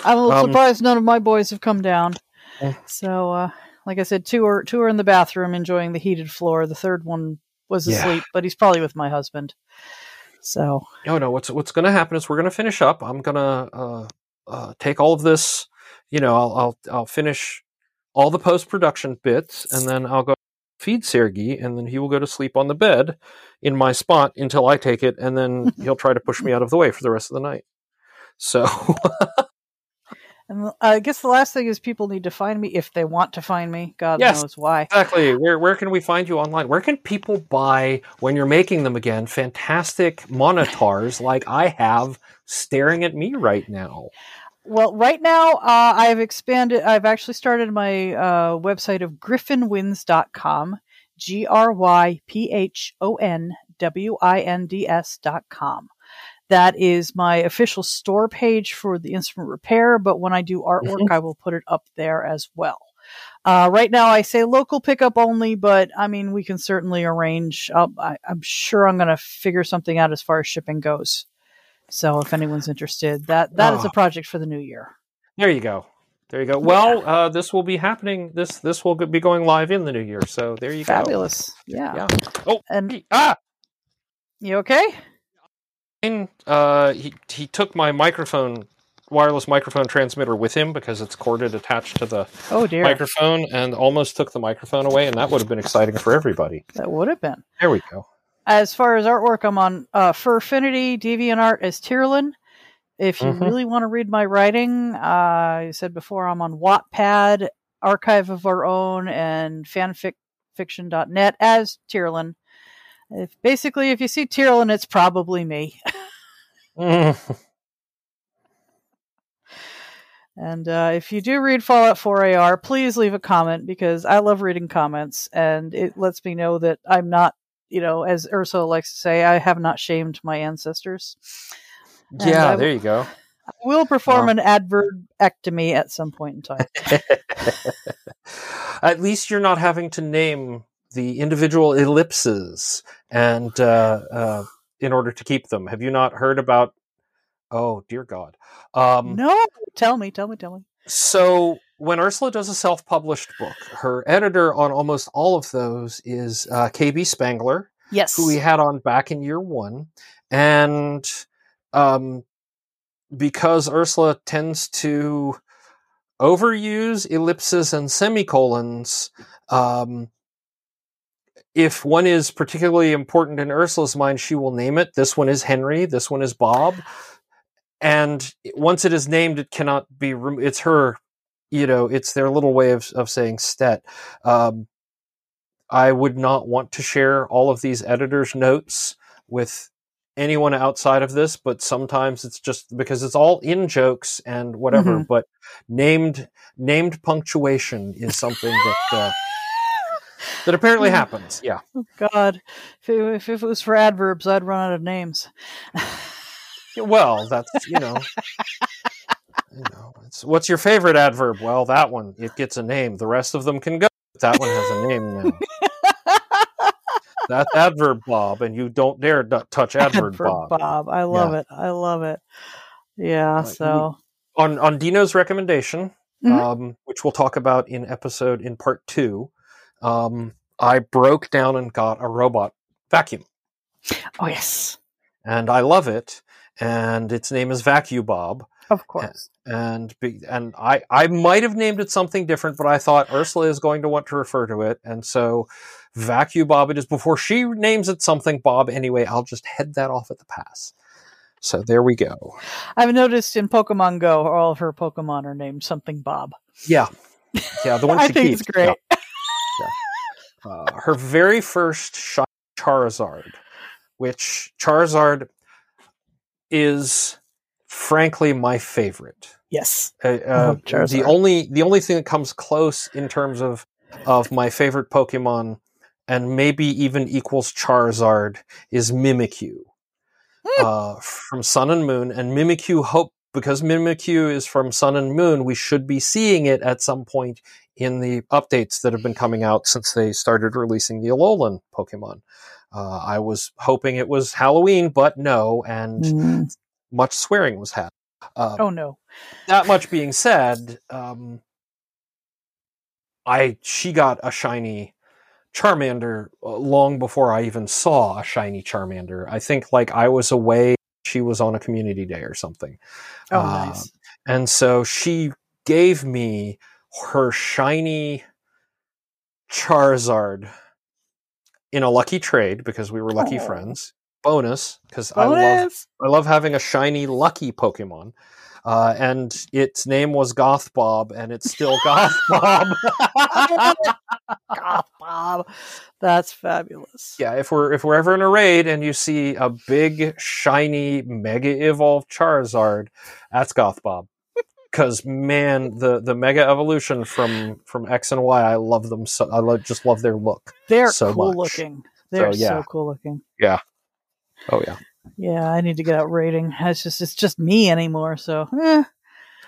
i'm a little Um, surprised none of my boys have come down Eh. so uh like i said two are two are in the bathroom enjoying the heated floor the third one was Yeah. asleep but he's probably with my husband so no, no. What's what's going to happen is we're going to finish up. I'm going to uh, uh, take all of this. You know, I'll I'll I'll finish all the post production bits, and then I'll go feed Sergey, and then he will go to sleep on the bed in my spot until I take it, and then he'll try to push me out of the way for the rest of the night. So And I guess the last thing is people need to find me if they want to find me. God Yes. knows why. Exactly. Where where can we find you online? Where can people buy when you're making them again? Fantastic monitars like I have staring at me right now. Well, right now uh, I've expanded. I've actually started my uh, website of gryphonwinds.com. G R Y P H O N W I N D S dot com. That is my official store page for the instrument repair, but when I do artwork, I will put it up there as well. Uh, right now, I say local pickup only, but I mean, we can certainly arrange. I'll, I, I'm sure I'm going to figure something out as far as shipping goes. So, if anyone's interested, that that is Oh. a project for the new year. There you go. There you go. Well, uh, this will be happening. This this will be going live in the new year. So there you go. Fabulous, yeah. Yeah. Oh, And ah, you okay? Uh, he he took my microphone, wireless microphone transmitter with him because it's corded attached to the Oh dear, microphone, and almost took the microphone away, and that would have been exciting for everybody. that would have been. There we go. As far as artwork, I'm on uh, FurAffinity, DeviantArt as Tyrrlin. If you Mhm. really want to read my writing, uh, I said before I'm on Wattpad, Archive of Our Own, and fanfiction.net as Tyrrlin. If basically, if you see Tyrrlin, it's probably me. Mm. And uh, if you do read Fallout 4 AR, please leave a comment because I love reading comments and it lets me know that I'm not, you know, as Ursula likes to say, I have not shamed my ancestors. Yeah, I- there you go. I will perform Uh. an adverbectomy at some point in time. At least you're not having to name the individual ellipses and uh, uh, in order to keep them. Have you not heard about? Oh dear God! Um, no, tell me, tell me, tell me. So when Ursula does a self-published book, her editor on almost all of those is uh, KB Spangler, Yes. who we had on back in year one, and um, because Ursula tends to overuse ellipses and semicolons, um, if one is particularly important in Ursula's mind, she will name it. This one is Henry. This one is Bob. And once it is named, it cannot be. Rem- it's her. You know, it's their little way of of saying stet. Um, I would not want to share all of these editors' notes with anyone outside of this, but sometimes it's just because it's all in jokes and whatever. Mhm. But named named punctuation is something that uh, that apparently happens. Yeah. God, if it, if it was for adverbs, I'd run out of names. Well, that's you know. you know, it's, what's your favorite adverb? Well, that one it gets a name. The rest of them can go. That one has a name now. That's adverb Bob, and you don't dare touch adverb, Adverb Bob. I love it. I love it. Yeah. Right, So. On on Dino's recommendation, Mhm. um, which we'll talk about in episode in part two, um, I broke down and got a robot vacuum, Oh yes. and I love it. And its name is Vacuum Bob. Of course. and be, and I I might have named it something different, but I thought Ursula is going to want to refer to it, and so Vacuum Bob it is. Before she names it something Bob, anyway, I'll just head that off at the pass. So there we go. I've noticed in Pokemon Go, all of her Pokemon are named something Bob. Yeah, yeah, the one I she think keeps. it's great. Uh, her very first shot, Charizard, which Charizard is frankly my favorite. Yes. Uh, uh, the only the only thing that comes close in terms of of my favorite Pokemon, and maybe even equals Charizard, is Mimikyu uh, from Sun and Moon. And Mimikyu hope because Mimikyu is from Sun and Moon, we should be seeing it at some point in the updates that have been coming out since they started releasing the Alolan Pokemon. Uh, I was hoping it was Halloween, but no, and Mm. much swearing was had. Uh, Oh no. that much being said, um, I she got a shiny Charmander uh, long before I even saw a shiny Charmander. I think like I was away, she was on a community day or something, Oh Uh, nice. and so she gave me her shiny Charizard in a lucky trade because we were lucky Aw. friends. Bonus because I love I love having a shiny lucky Pokemon. uh, and its name was Goth Bob, and it's still Goth Bob. God, Bob, that's fabulous. yeah, if we're if we're ever in a raid and you see a big shiny mega evolved Charizard, that's Goth Bob. Because man, the the mega evolution from from X and Y, I love them so. I love, just love their look. They're so cool much. looking. They're yeah. so cool looking. Yeah. Oh yeah. Yeah, I need to get out raiding. It's just it's just me anymore. So eh.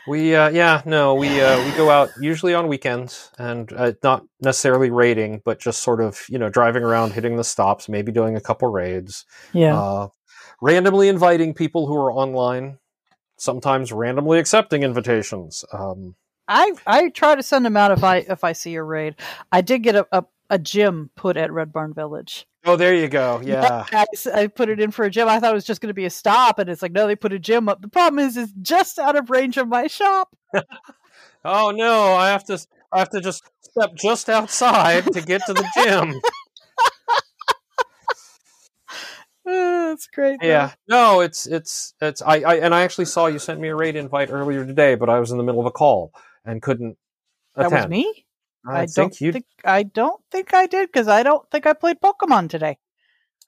We uh, yeah no we uh, we go out usually on weekends and uh, not necessarily raiding but just sort of you know driving around hitting the stops maybe doing a couple raids yeah. uh, randomly inviting people who are online sometimes randomly accepting invitations um, I I try to send them out if I if I see a raid. I did get a a, a gym put at Red Barn Village. oh there you go yeah I, I put it in for a gym. I thought it was just going to be a stop, and it's like no, they put a gym up. The problem is, it's just out of range of my shop. oh no I have to I have to just step just outside to get to the gym Uh, That's great. though. Yeah, no, it's it's it's I, I and I actually saw you sent me a raid invite earlier today, but I was in the middle of a call and couldn't that attend. was me. I, don't think you think I don't think I did because I don't think I played Pokemon today.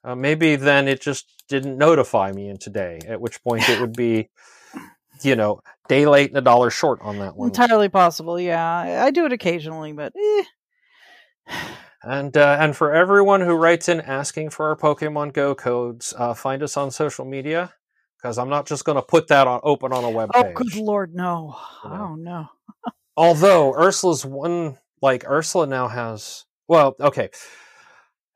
uh, maybe then it just didn't notify me in today. At which point it would be, you know, day late and a dollar short on that one. Entirely possible. Yeah, I I do it occasionally, but eh. And uh, and for everyone who writes in asking for our Pokemon Go codes, uh, find us on social media because I'm not just going to put that on open on a web oh, good lord, no! You know. Oh no! Although Ursula's one, like Ursula now has. Well, okay.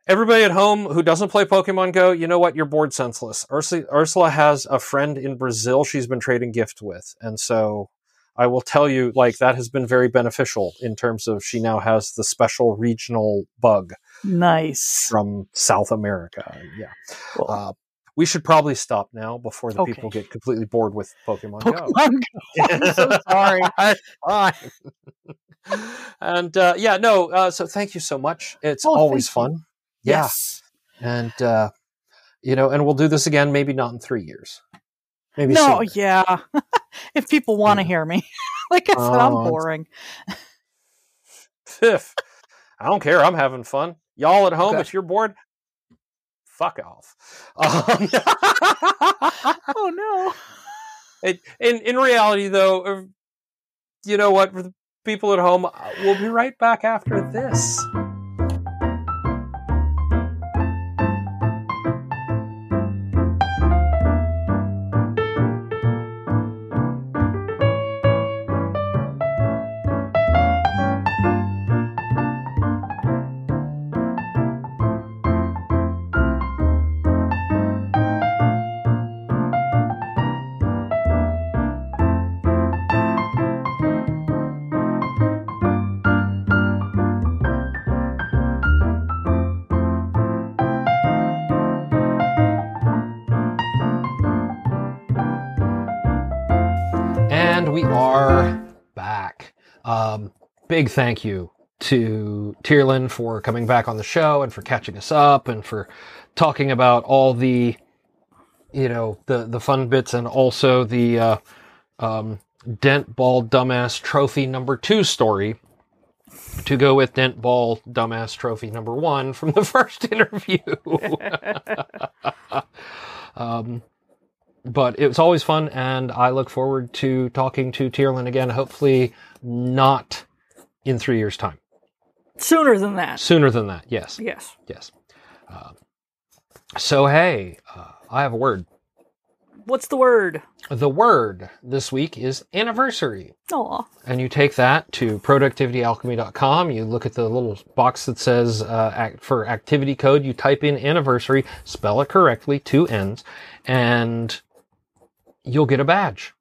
Everybody at home who doesn't play Pokemon Go, you know what? You're bored senseless. Ursula, Ursula has a friend in Brazil she's been trading gifts with, and so I will tell you, like that has been very beneficial in terms of she now has the special regional bug Nice. from South America. Yeah, Cool. uh, we should probably stop now before the Okay. people get completely bored with Pokemon, Go. Pokemon Go. I'm so sorry. Fine. and uh, yeah, no. Uh, so thank you so much. It's Oh, always fun. Yeah, Yes. and uh, you know, and we'll do this again. Maybe not in three years. Maybe No, sooner. yeah. if people want to hear me, like I said, I'm Oh, boring. Pff, I don't care. I'm having fun. Y'all at home, Okay. if you're bored, fuck off. Um, Oh no. it, in in reality, though, uh, you know what? For the people at home, uh, we'll be right back after this. We are back. Um, big thank you to Tyrrlin for coming back on the show and for catching us up and for talking about all the, you know, the the fun bits and also the uh, um, Dent Ball Dumbass Trophy number two story. To go with Dent Ball Dumbass Trophy number one from the first interview. um, but it was always fun, and I look forward to talking to Tyrrlin again. Hopefully, not in three years' time. Sooner than that. Sooner than that. Yes, Yes. yes. Uh, so hey, uh, I have a word. What's the word? The word this week is anniversary. Aw. And you take that to productivityalchemy.com. You look at the little box that says uh, act, for activity code. You type in anniversary, spell it correctly, two N's, and you'll get a badge,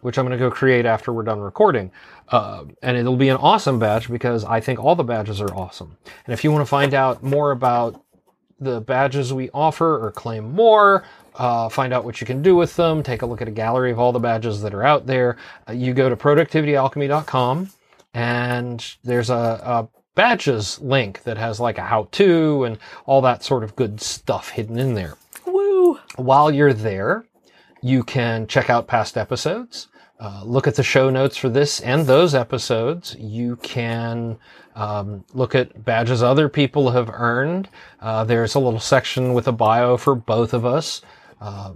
which I'm going to go create after we're done recording. Uh, and it'll be an awesome badge because I think all the badges are awesome. And if you want to find out more about the badges we offer or claim more, uh, find out what you can do with them, take a look at a gallery of all the badges that are out there. Uh, you go to productivityalchemy.com and there's a, a badges link that has like a how to and all that sort of good stuff hidden in there. Woo. While you're there, you can check out past episodes. uh, look at the show notes for this and those episodes. You can um, look at badges other people have earned. Uh, there's a little section with a bio for both of us uh,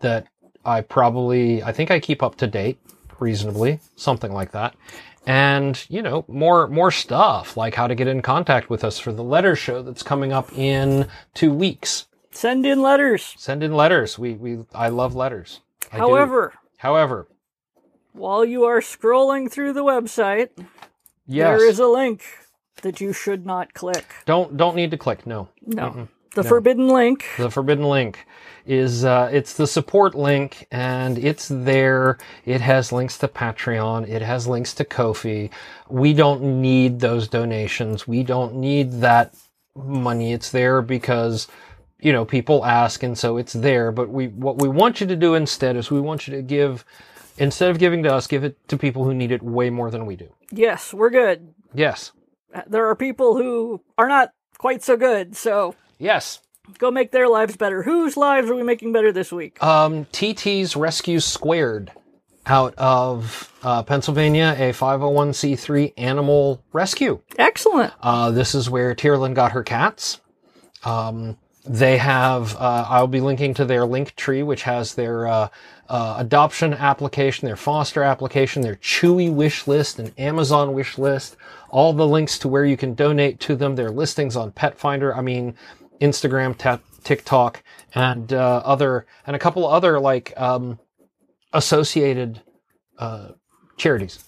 that I probably, I think I keep up to date reasonably, something like that. And, you know, more, more stuff like how to get in contact with us for the letter show that's coming up in two weeks. Send in letters. Send in letters. We, we, I love letters. I do. However, however, while you are scrolling through the website, yes, there is a link that you should not click. don't, don't need to click. No. No. The forbidden link. the forbidden link is uh, it's the support link and it's there it has links to patreon it has links to kofi we don't need those donations we don't need that money it's there because you know people ask and so it's there but we what we want you to do instead is we want you to give instead of giving to us give it to people who need it way more than we do Yes, we're good. yes There are people who are not quite so good, so yes go make their lives better. Whose lives are we making better this week? um, TT's Rescue Squared out of uh, Pennsylvania, a 501c3 animal rescue. Excellent. Uh, this is where Tyrrlin got her cats. Um, they have, uh, I'll be linking to their link tree, which has their uh, uh, adoption application, their foster application, their Chewy wish list, and Amazon wish list, all the links to where you can donate to them, their listings on Pet Finder. I mean, Instagram, ta- TikTok, and uh, other, and a couple other like um, associated uh, charities.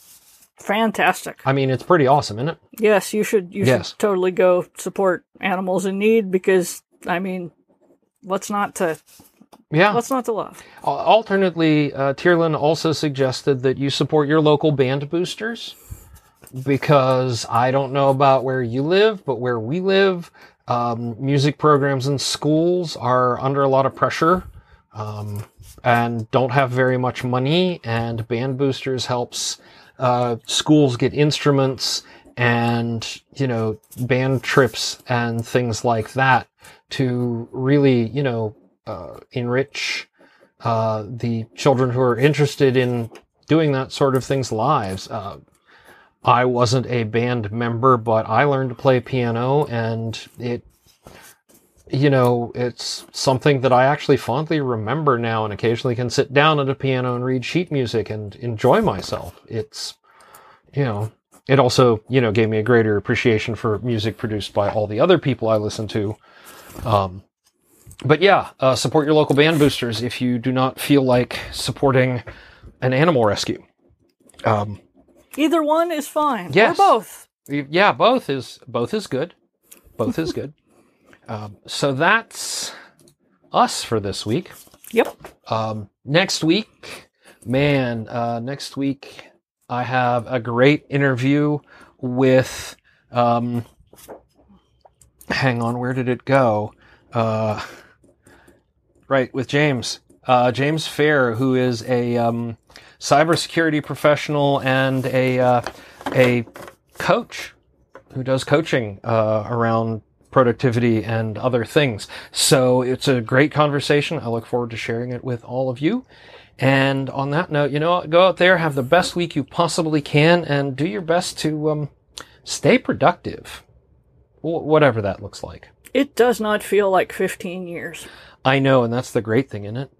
Fantastic. I mean, it's pretty awesome, isn't it? Yes, you should you Yes. should totally go support animals in need because I mean, what's not to Yeah. what's not to love? Al- Alternately, uh, Tyrrlin also suggested that you support your local band boosters because I don't know about where you live, but where we live, um, music programs in schools are under a lot of pressure um, and don't have very much money. And band boosters helps uh, schools get instruments and you know band trips and things like that to really you know uh, enrich uh, the children who are interested in doing that sort of thing's lives. Uh, I wasn't a band member, but I learned to play piano, and it, you know, it's something that I actually fondly remember now, and occasionally can sit down at a piano and read sheet music and enjoy myself. It's, you know, it also, you know, gave me a greater appreciation for music produced by all the other people I listen to. Um, but yeah, uh, support your local band boosters if you do not feel like supporting an animal rescue. Um, Either one is fine. Yes. Or both. yeah, both is both is good. Both is good. Um, so that's us for this week. Yep. Um, next week, man, uh, next week I have a great interview with. Um, hang on, where did it go? Uh, right with James, uh, James Fair, who is a um, cybersecurity professional and a uh, a coach who does coaching uh, around productivity and other things. So it's a great conversation. I look forward to sharing it with all of you. And on that note, you know, go out there, have the best week you possibly can, and do your best to um, stay productive, whatever that looks like. It does not feel like 15 years. I know, and that's the great thing in it.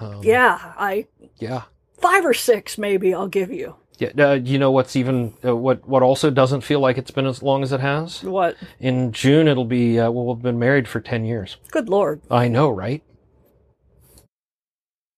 Um, Yeah, I yeah. five or six maybe I'll give you. Yeah, uh, you know what's even uh, what what also doesn't feel like it's been as long as it has. What? In June, it'll be uh, we'll have been married for ten years. Good lord. I know, right?